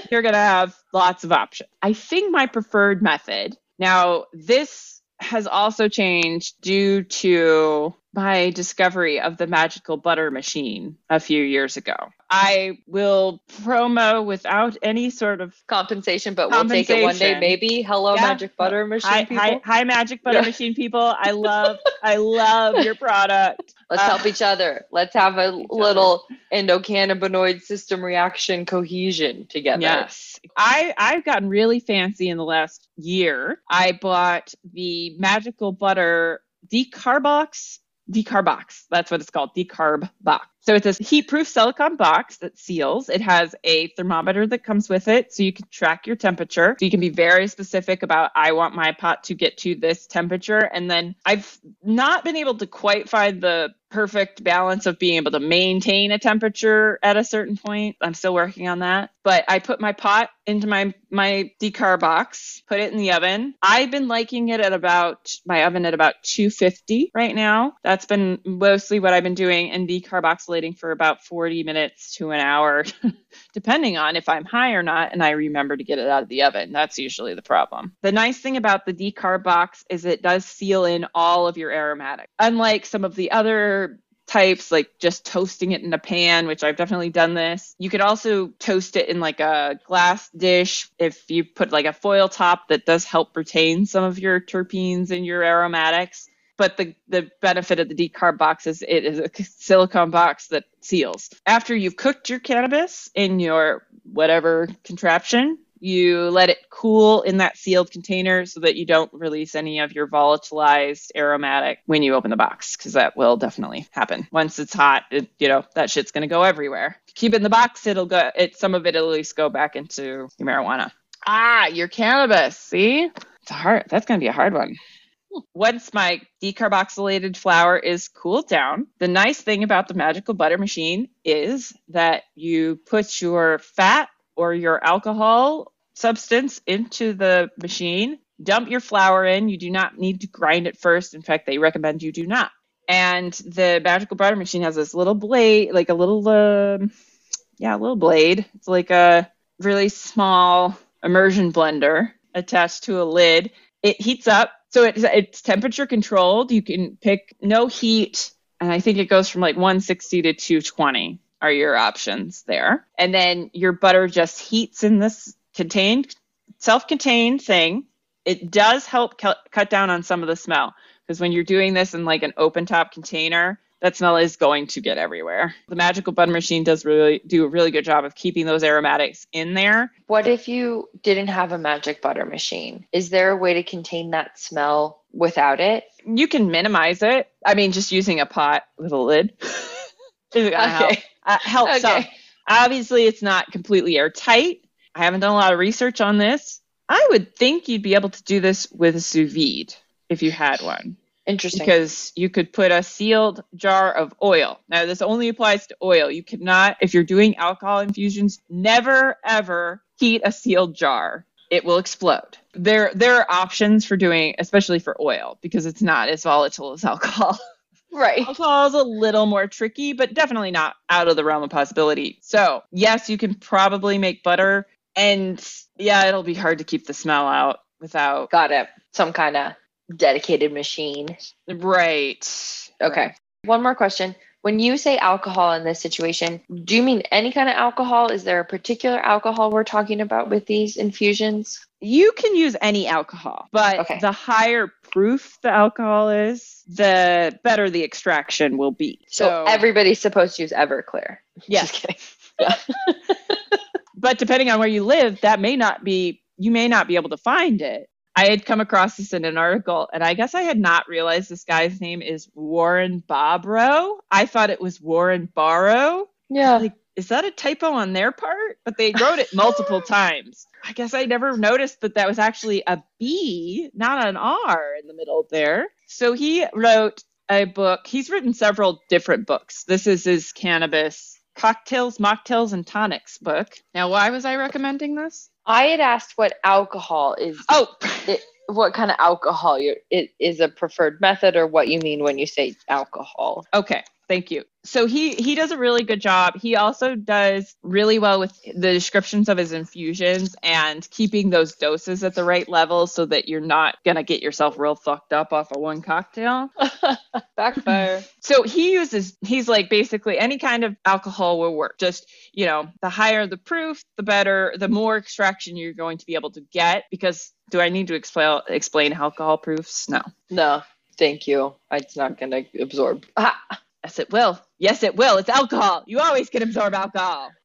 B: (laughs) you're gonna have lots of options. I think my preferred method. Now, this has also changed due to my discovery of the magical butter machine a few years ago. I will promo without any sort of
A: Compensation, but we'll take it one day, maybe. Hello,
B: Yeah.
A: Magic Butter Machine
B: hi,
A: people.
B: hi, hi magic butter
A: Yeah.
B: machine people. I love I love your product. (laughs)
A: Let's
B: Uh,
A: help each other. Let's have a little endocannabinoid system reaction cohesion together.
B: Yes. I I've gotten really fancy in the last year. I bought the magical butter decarbox decarbox. That's what it's called, decarb box. So it's a heat-proof silicone box that seals. It has a thermometer that comes with it, so you can track your temperature. So you can be very specific about I want my pot to get to this temperature. And then I've not been able to quite find the perfect balance of being able to maintain a temperature at a certain point. I'm still working on that. But I put my pot into my my decar box, put it in the oven. I've been liking it at about my oven at about 250 right now. That's been mostly what I've been doing and decarboxylating for about 40 minutes to an hour (laughs) depending on if I'm high or not and I remember to get it out of the oven. That's usually the problem. The nice thing about the decarb box is it does seal in all of your aromatics. Unlike some of the other types like just toasting it in a pan which i've definitely done this you could also toast it in like a glass dish if you put like a foil top that does help retain some of your terpenes and your aromatics but the, the benefit of the decarb box is it is a silicone box that seals. After you've cooked your cannabis in your whatever contraption you let it cool in that sealed container so that you don't release any of your volatilized aromatic when you open the box because that will definitely happen. Once it's hot it, you know that shit's going to go everywhere. Keep it in the box it'll go it some of it at least go back into your marijuana. Ah your cannabis see? It's a hard that's going to be a hard one once my decarboxylated flour is cooled down, the nice thing about the magical butter machine is that you put your fat or your alcohol substance into the machine, dump your flour in. You do not need to grind it first. In fact, they recommend you do not. And the magical butter machine has this little blade, like a little, um yeah, a little blade. It's like a really small immersion blender attached to a lid. It heats up, so it's, it's temperature controlled. You can pick no heat, and I think it goes from like 160 to 220 are your options there. And then your butter just heats in this contained, self-contained thing. It does help cut down on some of the smell because when you're doing this in like an open top container, that smell is going to get everywhere. The magical butter machine does really do a really good job of keeping those aromatics in there.
A: What if you didn't have a magic butter machine? Is there a way to contain that smell without it?
B: You can minimize it. I mean, just using a pot with a lid (laughs) gonna help.
A: Okay.
B: Uh, help some.
A: Okay.
B: Obviously, it's not completely airtight. I haven't done a lot of research on this. I would think you'd be able to do this with a sous vide. if you had one.
A: Interesting.
B: Because you could put a sealed jar of oil. Now, this only applies to oil. You cannot, if you're doing alcohol infusions, never ever heat a sealed jar. It will explode. There, there are options for doing, especially for oil, because it's not as volatile as alcohol. (laughs)
A: right.
B: Alcohol is a little more tricky, but definitely not out of the realm of possibility. So, yes, you can probably make butter, and yeah, it'll be hard to keep the smell out without.
A: Got it. Some kind of dedicated machine.
B: Right.
A: Okay. One more question. When you say alcohol in this situation, do you mean any kind of alcohol? Is there a particular alcohol we're talking about with these infusions?
B: You can use any alcohol, but
A: Okay.
B: the higher proof the alcohol is, the better the extraction will be.
A: So, everybody's supposed to use Everclear. (laughs) Just kidding. (laughs)
B: but depending on where you live, that may not be, you may not be able to find it. I had come across this in an article, and I guess I had not realized this guy's name is Warren Bobrow. I thought it was Warren Barrow.
A: Yeah.
B: Like, is that a typo on their part? But they wrote it multiple (laughs) times. I guess I never noticed that that was actually a B, not an R in the middle there. So he wrote a book. He's written several different books. This is his cannabis cocktails, mocktails, and tonics book. Now, why was I recommending this?
A: I had asked what alcohol is,
B: Oh,
A: it, what kind of alcohol you it is a preferred method, or what you mean when you say alcohol.
B: Okay, thank you. So he he does a really good job. He also does really well with the descriptions of his infusions and keeping those doses at the right level so that you're not gonna get yourself real fucked up off of one cocktail. (laughs) (laughs)
A: Backfire.
B: So he uses he's like basically any kind of alcohol will work. Just you know, the higher the proof, the better, the more extraction you're going to be able to get. Because do I need to explain explain alcohol proofs? No.
A: no, thank you. It's not going to absorb. Ah,
B: Yes, it will. Yes, it will. It's alcohol. You always can absorb alcohol. (laughs)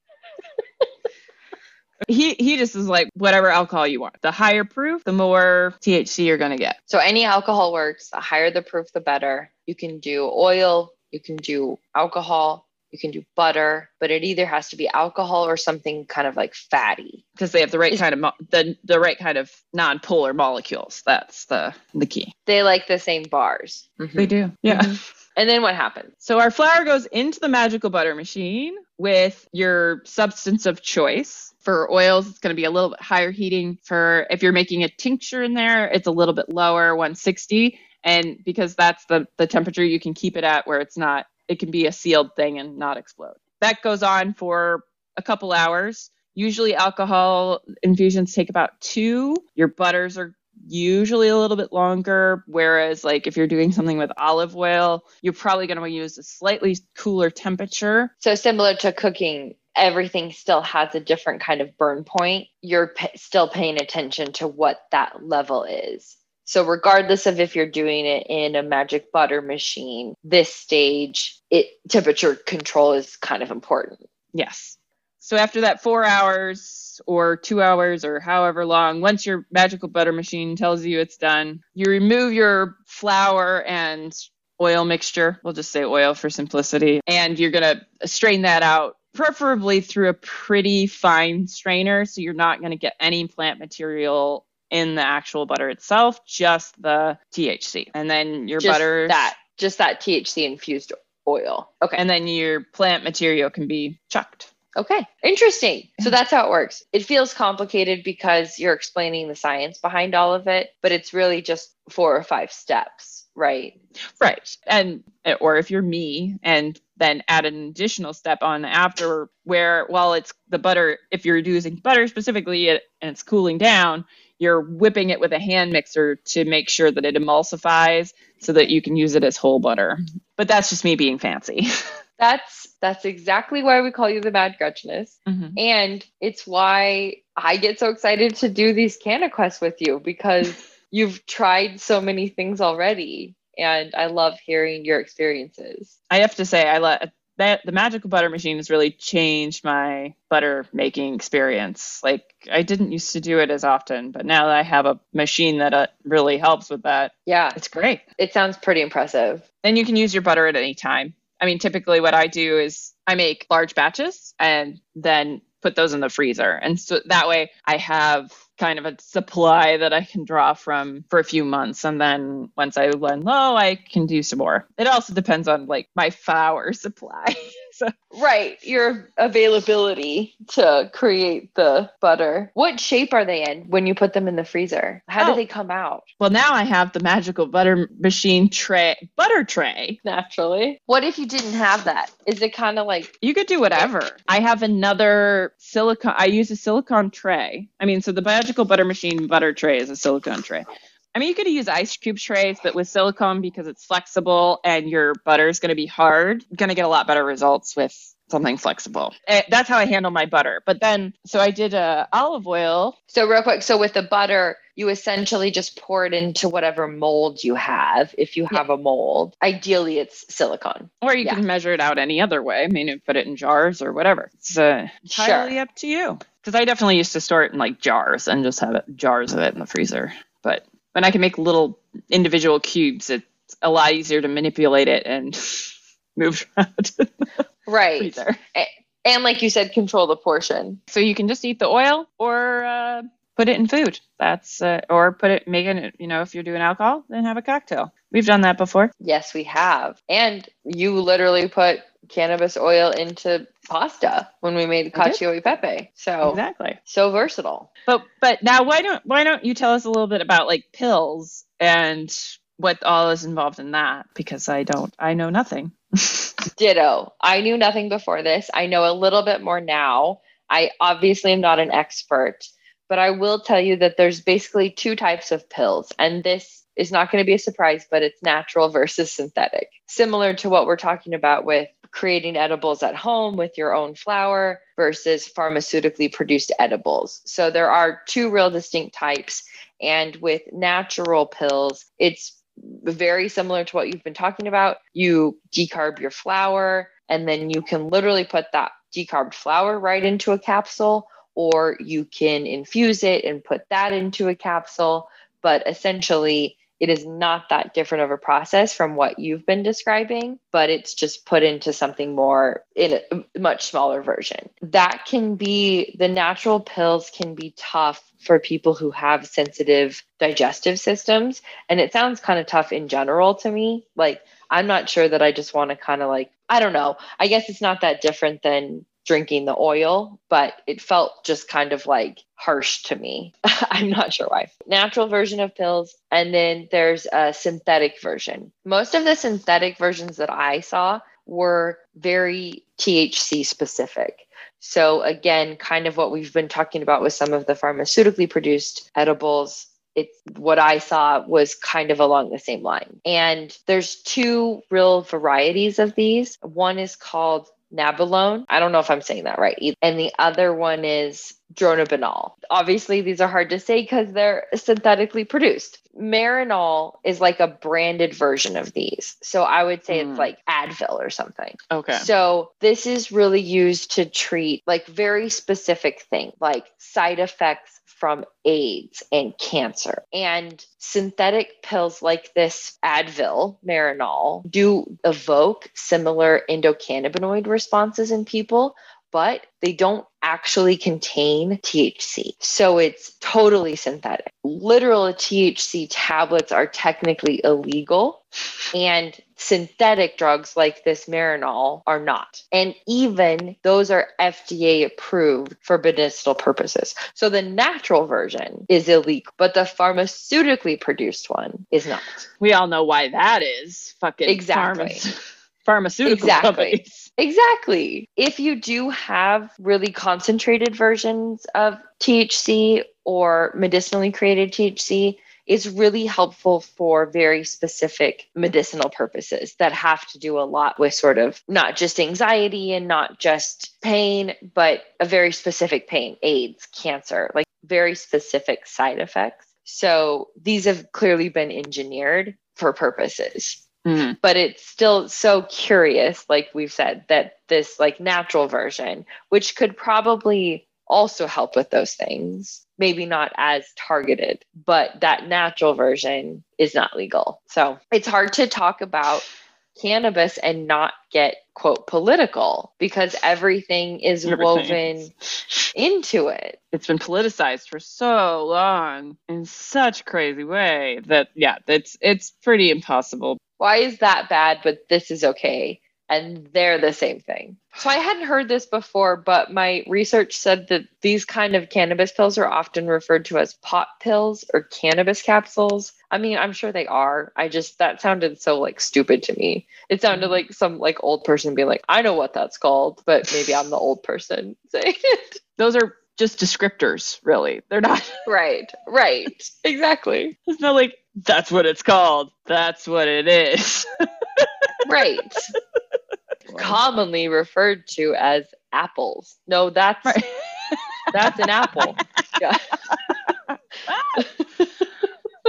B: he he just is like whatever alcohol you want. The higher proof, the more THC you're gonna get.
A: So any alcohol works. The higher the proof, the better. You can do oil. You can do alcohol. You can do butter, but it either has to be alcohol or something kind of like fatty.
B: Because they have the right kind of mo- the the right kind of non-polar molecules. That's the the key.
A: They like the same bars. Mm-hmm.
B: They do. Yeah. Mm-hmm.
A: And then what happens?
B: So our flour goes into the magical butter machine with your substance of choice. For oils, it's going to be a little bit higher heating. For if you're making a tincture in there, it's a little bit lower, 160. And because that's the the temperature you can keep it at where it's not it can be a sealed thing and not explode. That goes on for a couple hours. Usually alcohol infusions take about 2. Your butters are usually a little bit longer whereas like if you're doing something with olive oil you're probably going to use a slightly cooler temperature
A: So similar to cooking, everything still has a different kind of burn point. You're pa still paying attention to what that level is. So regardless of if you're doing it in a magic butter machine, this stage, it temperature control is kind of important.
B: yes so after that four hours or two hours or however long once your magical butter machine tells you it's done you remove your flour and oil mixture we'll just say oil for simplicity and you're going to strain that out preferably through a pretty fine strainer so you're not going to get any plant material in the actual butter itself just the thc and then your
A: just
B: butter
A: that, just that THC infused oil. Okay.
B: and then your plant material can be chucked
A: Okay, interesting. So that's how it works. It feels complicated because you're explaining the science behind all of it, but it's really just four or five steps, right?
B: Right. And uh, or if you're me and then add an additional step on after where while it's the butter if you're using butter specifically it, and it's cooling down, you're whipping it with a hand mixer to make sure that it emulsifies so that you can use it as whole butter. Mm-hmm. But that's just me being fancy. (laughs)
A: That's that's exactly why we call you the Mad Gretcheness.
B: Mhm.
A: And it's why I get so excited to do these Canna Quests with you because (laughs) you've tried so many things already. And I love hearing your experiences.
B: I have to say I let that the magical butter machine has really changed my butter making experience. Like I didn't used to do it as often, but now that I have a machine that uh, really helps with that,
A: Yeah,
B: it's great.
A: it sounds pretty impressive.
B: And you can use your butter at any time. I mean, typically what I do is I make large batches and then put those in the freezer. And so that way I have kind of a supply that I can draw from for a few months. And then once I run low, oh, I can do some more. It also depends on like my flour supply. (laughs) so
A: Right, your availability to create the butter. What shape are they in when you put them in the freezer? How
B: Oh.
A: do they come out?
B: well now I have the magical butter machine tray butter tray.
A: Naturally. What if you didn't have that? Is it kind of like
B: You could do whatever. I have another silicone I use a silicone tray. I mean, so the magical butter machine butter tray is a silicone tray. I mean, you could use ice cube trays, but with silicone because it's flexible and your butter is going to be hard, going to get a lot better results with something flexible. Eh, That's how I handle my butter. But then, so I did uh, olive oil.
A: So real quick, so with the butter, you essentially just pour it into whatever mold you have. If you have a mold, ideally it's silicone.
B: Or you
A: Yeah.
B: can measure it out any other way. I mean, you put it in jars or whatever. It's uh, entirely up to you. Because I definitely used to store it in like jars and just have it, jars of it in the freezer. But when I can make little individual cubes, it's a lot easier to manipulate it and (laughs) move around (laughs)
A: Right.
B: freezer. (laughs)
A: And like you said, control the portion.
B: So you can just eat the oil or uh, put it in food. That's uh, or put it, make it. You know, if you're doing alcohol, then have a cocktail. We've done that before.
A: Yes, we have. And you literally put cannabis oil into pasta when we made cacio e pepe. So
B: Exactly.
A: so versatile.
B: But but now why don't why don't you tell us a little bit about like pills and what all is involved in that? Because I don't I know nothing. (laughs)
A: Ditto. I knew nothing before this. I know a little bit more now. I obviously am not an expert, but I will tell you that there's basically two types of pills. And this is not going to be a surprise, but it's natural versus synthetic. Similar to what we're talking about with creating edibles at home with your own flour versus pharmaceutically produced edibles. So there are two real distinct types. And with natural pills, it's very similar to what you've been talking about. You decarb your flour, and then you can literally put that decarbed flour right into a capsule, or you can infuse it and put that into a capsule. But essentially, it is not that different of a process from what you've been describing, but it's just put into something more in a much smaller version. That can be the natural pills can be tough for people who have sensitive digestive systems. And it sounds kind of tough in general to me. Like, I'm not sure that I just want to kind of like, I don't know. I guess it's not that different than drinking the oil, but it felt just kind of like harsh to me. (laughs) I'm not sure why. Natural version of pills, and then there's a synthetic version. Most of the synthetic versions that I saw were very THC specific. So, again, kind of what we've been talking about with some of the pharmaceutically produced edibles. It's what I saw was kind of along the same line. And there's two real varieties of these. One is called Nabilone. I don't know if I'm saying that right. either. And the other one is Dronabinol. Obviously, these are hard to say because they're synthetically produced. Marinol is like a branded version of these. So I would say
B: Hmm.
A: it's like Advil or something.
B: Okay.
A: So this is really used to treat like very specific things like side effects from AIDS and cancer. And synthetic pills like this Advil, Marinol, do evoke similar endocannabinoid responses in people, but they don't actually contain THC. So it's totally synthetic. Literal THC tablets are technically illegal and synthetic drugs like this Marinol are not. And even those are FDA approved for medicinal purposes. So the natural version is illegal, but the pharmaceutically produced one is not.
B: we all know why that is. Fucking
A: Exactly.
B: pharma- pharmaceutical
A: Exactly.
B: companies. (laughs)
A: Exactly. If you do have really concentrated versions of THC or medicinally created THC, it's really helpful for very specific medicinal purposes that have to do a lot with sort of not just anxiety and not just pain, but a very specific pain, AIDS, cancer, like very specific side effects. So these have clearly been engineered for purposes
B: Mhm.
A: but it's still so curious like we've said that this like natural version which could probably also help with those things maybe not as targeted but that natural version is not legal so it's hard to talk about cannabis and not get quote political because everything is
B: Everything
A: woven into it.
B: It's been politicized for so long in such crazy way that yeah, it's it's pretty impossible.
A: Why is that bad, but this is okay? And they're the same thing. So I hadn't heard this before, but my research said that these kind of cannabis pills are often referred to as pot pills or cannabis capsules. I mean, I'm sure they are. I just that sounded so like stupid to me. It sounded like some like old person being like, I know what that's called, but maybe I'm the old person (laughs) saying it.
B: Those are just descriptors, really. They're not (laughs)
A: Right, right, exactly.
B: it's not like that's what it's called. That's what it is. (laughs)
A: Right. Commonly referred to as apples. No, that's
B: Right. (laughs)
A: that's an apple. (laughs) Yeah. (laughs)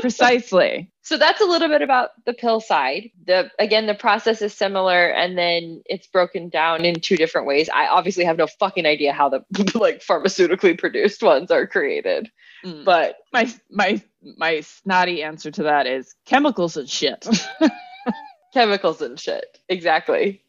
B: Precisely.
A: So that's a little bit about the pill side. The again, the process is similar, and then it's broken down in two different ways. I obviously have no fucking idea how the like pharmaceutically produced ones are created,
B: Mm.
A: but
B: my my my snotty answer to that is chemicals and shit.
A: chemicals and shit. Exactly.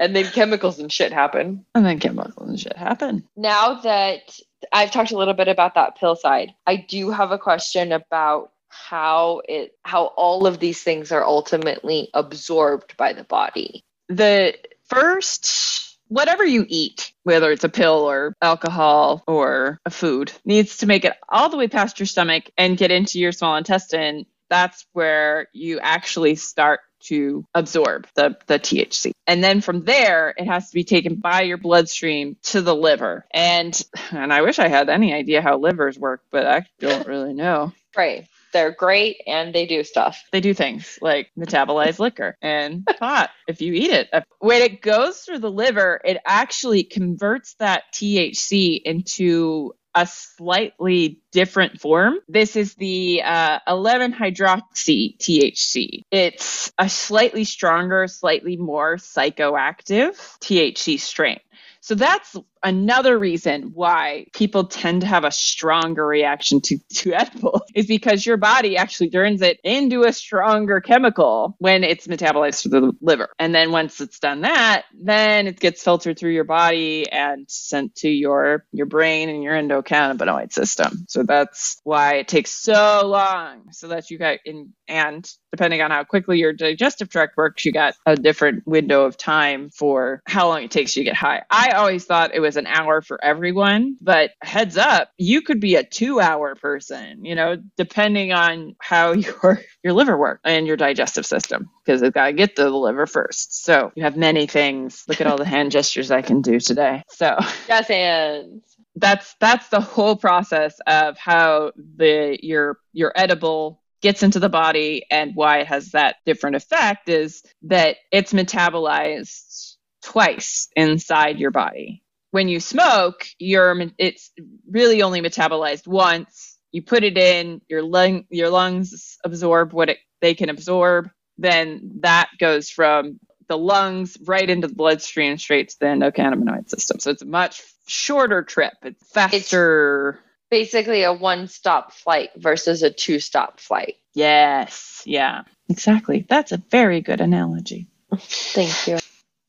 A: And then chemicals and shit happen.
B: and then chemicals and shit happen.
A: Now that I've talked a little bit about that pill side, I do have a question about how it how all of these things are ultimately absorbed by the body.
B: The first whatever you eat, whether it's a pill or alcohol or a food, needs to make it all the way past your stomach and get into your small intestine. That's where you actually start to absorb the, the THC. And then from there, it has to be taken by your bloodstream to the liver. And and I wish I had any idea how livers work, but I don't (laughs) really know.
A: Right. They're great and they do stuff.
B: They do things like metabolize liquor and (laughs) pot if you eat it. When it goes through the liver, it actually converts that THC into a slightly different form. This is the uh, 11 hydroxy THC. It's a slightly stronger, slightly more psychoactive THC strain. So that's another reason why people tend to have a stronger reaction to, (laughs) to edibles is because your body actually turns it into a stronger chemical when it's metabolized through the liver. And then once it's done that, then it gets filtered through your body and sent to your, your brain and your endocannabinoid system. So that's why it takes so long so that you got in, and depending on how quickly your digestive tract works, you got a different window of time for how long it takes you to get high. I always thought it was an hour for everyone, but heads up, you could be a two hour person, you know, depending on how (laughs) your your liver works and your digestive system, because it's got to get to the liver first. So you have many things. Look at all the hand gestures I can do today. So (laughs)
A: Yes, hands.
B: that's that's the whole process of how the your your edible gets into the body and why it has that different effect is that it's metabolized twice inside your body. When you smoke, your it's really only metabolized once. You put it in, your lung your lungs absorb what it, they can absorb. Then that goes from the lungs right into the bloodstream straight to the endocannabinoid system. So it's a much shorter trip. It's faster.
A: It's Basically a one-stop flight versus a two-stop flight.
B: yes. Yeah. Exactly. That's a very good analogy. (laughs)
A: Thank you.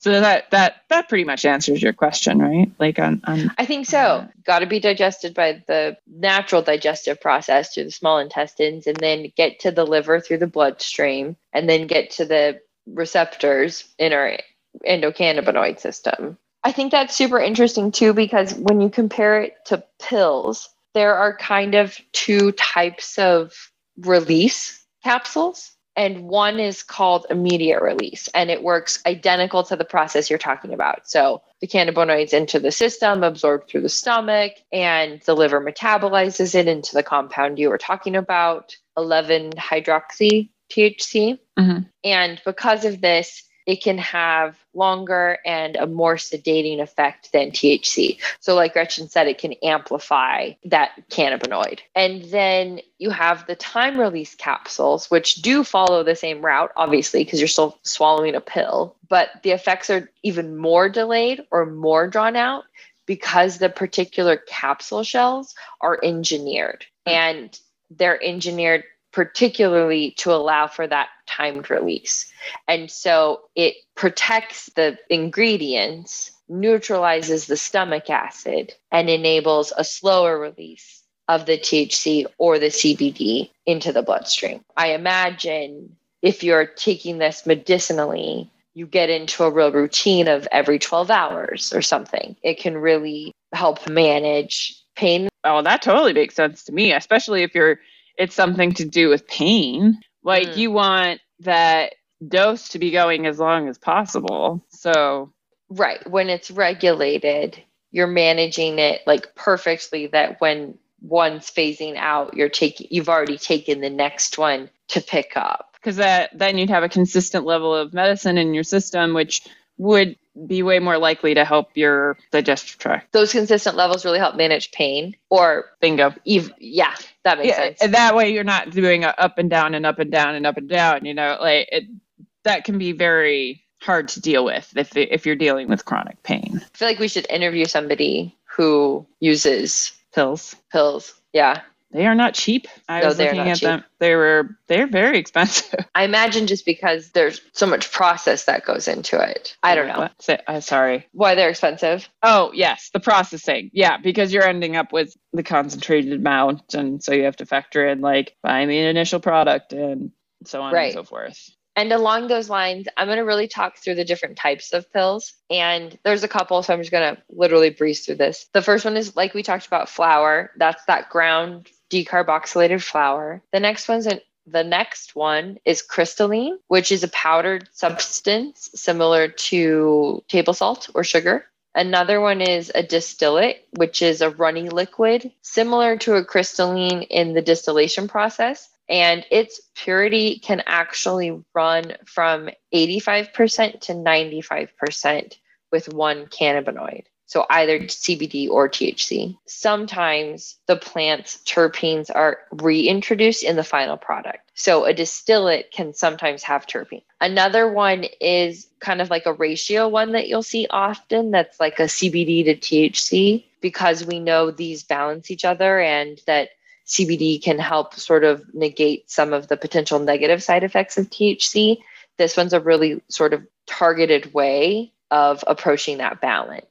B: So that that that pretty much answers your question, right? Like on on
A: I think so.
B: Uh,
A: Got to be digested by the natural digestive process through the small intestines and then get to the liver through the bloodstream and then get to the receptors in our endocannabinoid system. I think that's super interesting too because when you compare it to pills, there are kind of two types of release capsules. And one is called immediate release, and it works identical to the process you're talking about. So the cannabinoids into the system, absorbed through the stomach, and the liver metabolizes it into the compound you were talking about, 11 hydroxy THC.
B: Mhm.
A: And because of this, it can have longer and a more sedating effect than THC. So, like Gretchen said, it can amplify that cannabinoid. And then you have the time release capsules, which do follow the same route, obviously, because you're still swallowing a pill, but the effects are even more delayed or more drawn out because the particular capsule shells are engineered hmm. and they're engineered particularly to allow for that timed release. And so it protects the ingredients, neutralizes the stomach acid, and enables a slower release of the THC or the CBD into the bloodstream. I imagine if you're taking this medicinally, you get into a real routine of every 12 hours or something. It can really help manage pain.
B: Oh, that totally makes sense to me, especially if you're it's something to do with pain. Like mm. you want that dose to be going as long as possible. So
A: right, when it's regulated, you're managing it like perfectly that when one's phasing out, you're taking you've already taken the next one to pick up.
B: Because that then you'd have a consistent level of medicine in your system, which would be way more likely to help your digestive tract.
A: Those consistent levels really help manage pain or
B: bingo.
A: Ev- yeah, that makes yeah, sense.
B: And that way you're not doing up and down and up and down and up and down, you know, like it, that can be very hard to deal with if if you're dealing with chronic pain.
A: I feel like we should interview somebody who uses
B: pills.
A: Pills. Yeah.
B: They are not cheap. I no, was looking at cheap. them. They were they're very (laughs) expensive.
A: I imagine just because there's so much process that goes into it. I don't know.
B: Say, uh, sorry.
A: Why they're expensive?
B: Oh yes, the processing. Yeah, because you're ending up with the concentrated amount, and so you have to factor in like buying the initial product and so on right. and so forth.
A: And along those lines, I'm going to really talk through the different types of pills. And there's a couple, so I'm just going to literally breeze through this. The first one is like we talked about flour. That's that ground decarboxylated flour. The next one's an the next one is crystalline, which is a powdered substance similar to table salt or sugar. Another one is a distillate, which is a runny liquid similar to a crystalline in the distillation process. And its purity can actually run from 85% to 95% with one cannabinoid so either CBD or THC. Sometimes the plant's terpenes are reintroduced in the final product. So a distillate can sometimes have terpene. Another one is kind of like a ratio one that you'll see often that's like a CBD to THC because we know these balance each other and that CBD can help sort of negate some of the potential negative side effects of THC. This one's a really sort of targeted way of approaching that balance.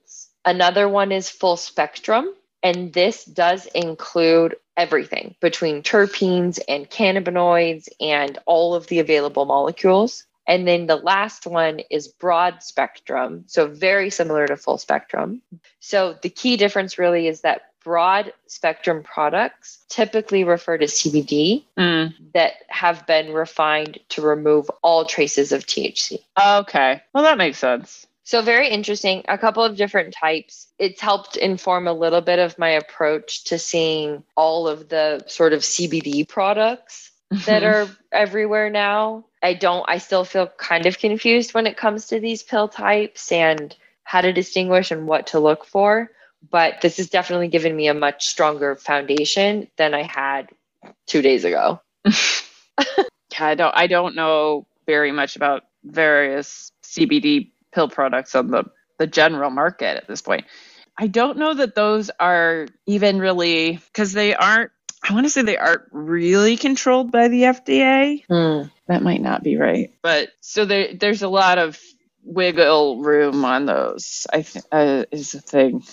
A: Another one is full spectrum. And this does include everything between terpenes and cannabinoids and all of the available molecules. And then the last one is broad spectrum. So, very similar to full spectrum. So, the key difference really is that broad spectrum products typically refer to CBD mm. that have been refined to remove all traces of THC.
B: Okay. Well, that makes sense.
A: So, very interesting. A couple of different types. It's helped inform a little bit of my approach to seeing all of the sort of CBD products that mm-hmm. are everywhere now. I don't, I still feel kind of confused when it comes to these pill types and how to distinguish and what to look for. But this has definitely given me a much stronger foundation than I had two days ago. (laughs) (laughs)
B: yeah, I don't, I don't know very much about various CBD pill products on the, the general market at this point. I don't know that those are even really because they aren't I want to say they aren't really controlled by the FDA. Mm. That might not be right. But so there, there's a lot of wiggle room on those, I think, uh, is a thing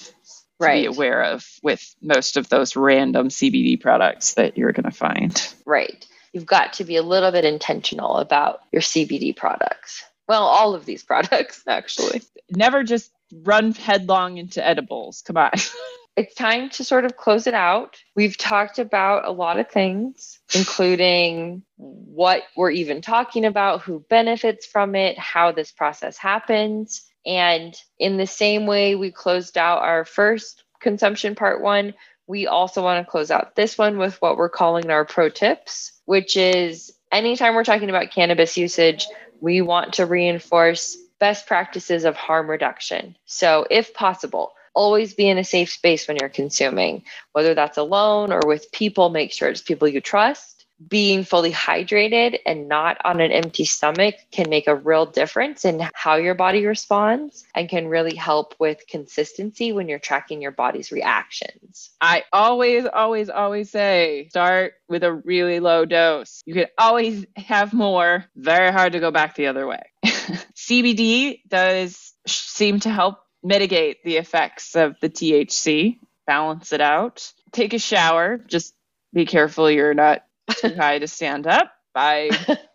B: right. to be aware of with most of those random CBD products that you're going to find.
A: Right. You've got to be a little bit intentional about your CBD products. Well, all of these (laughs) products, actually.
B: Never just run headlong into edibles. Come on. (laughs)
A: it's time to sort of close it out. We've talked about a lot of things, including what we're even talking about, who benefits from it, how this process happens. And in the same way we closed out our first consumption part one, we also want to close out this one with what we're calling our pro tips, which is anytime we're talking about cannabis usage, we want to reinforce best practices of harm reduction. So, if possible, always be in a safe space when you're consuming, whether that's alone or with people, make sure it's people you trust. Being fully hydrated and not on an empty stomach can make a real difference in how your body responds and can really help with consistency when you're tracking your body's reactions.
B: I always, always, always say start with a really low dose. You can always have more. Very hard to go back the other way. (laughs) CBD does seem to help mitigate the effects of the THC, balance it out. Take a shower. Just be careful you're not too high to stand up. I,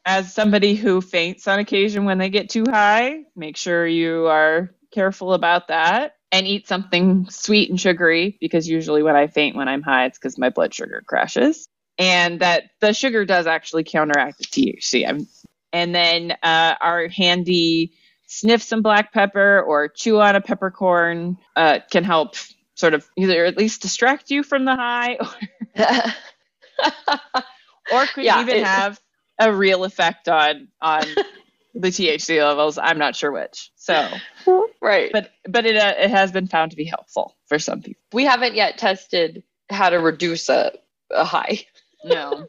B: as somebody who faints on occasion when they get too high, make sure you are careful about that and eat something sweet and sugary because usually when I faint when I'm high, it's because my blood sugar crashes. And that the sugar does actually counteract the THC. I'm, and then uh, our handy sniff some black pepper or chew on a peppercorn uh, can help sort of either at least distract you from the high or, (laughs) (laughs) or could yeah, even it, have a real effect on on (laughs) the THC levels. I'm not sure which. So (laughs)
A: right,
B: but but it uh, it has been found to be helpful for some people.
A: We haven't yet tested how to reduce a, a high.
B: No,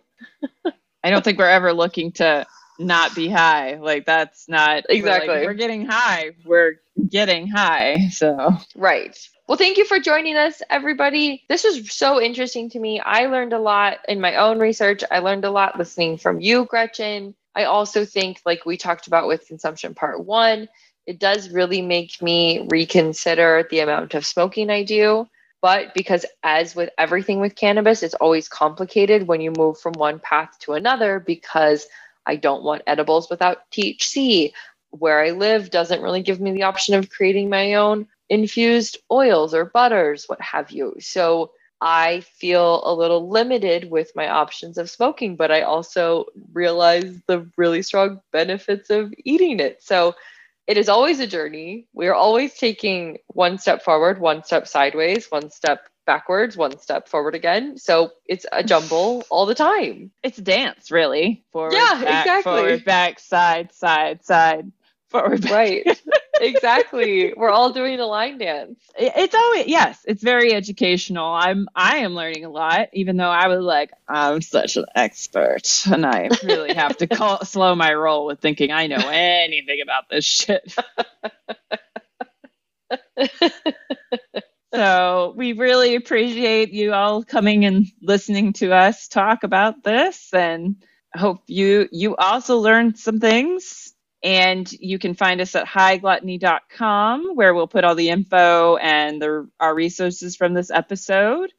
B: I don't think we're ever looking to not be high. Like that's not
A: exactly.
B: We're, like, we're getting high. We're getting high. So
A: right. Well, thank you for joining us, everybody. This was so interesting to me. I learned a lot in my own research. I learned a lot listening from you, Gretchen. I also think, like we talked about with consumption part one, it does really make me reconsider the amount of smoking I do. But because, as with everything with cannabis, it's always complicated when you move from one path to another because I don't want edibles without THC. Where I live doesn't really give me the option of creating my own infused oils or butters, what have you. So I feel a little limited with my options of smoking, but I also realize the really strong benefits of eating it. So it is always a journey. We're always taking one step forward, one step sideways, one step backwards, one step forward again. So it's a jumble (laughs) all the time.
B: It's a dance, really.
A: Forward, yeah,
B: back,
A: exactly.
B: Forward, back, side, side, side, forward, back.
A: Right. (laughs) exactly. We're all doing a line dance.
B: It's always yes, it's very educational. I'm I am learning a lot, even though I was like, I'm such an expert. And I really have to call, (laughs) slow my roll with thinking I know anything about this shit. So we really appreciate you all coming and listening to us talk about this and hope you you also learned some things. And you can find us at highgluttony.com where we'll put all the info and the, our resources from this episode.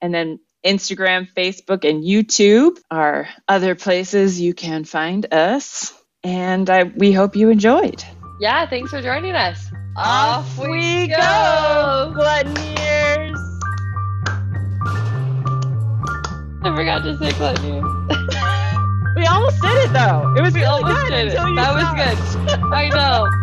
B: And then Instagram, Facebook, and YouTube are other places you can find us. And I, we hope you enjoyed.
A: Yeah, thanks for joining us.
B: Off, Off we go, go gluttoniers!
A: I forgot to say gluttony. (laughs)
B: we almost did it though. It was we really good
A: until you That was good. I know. (laughs)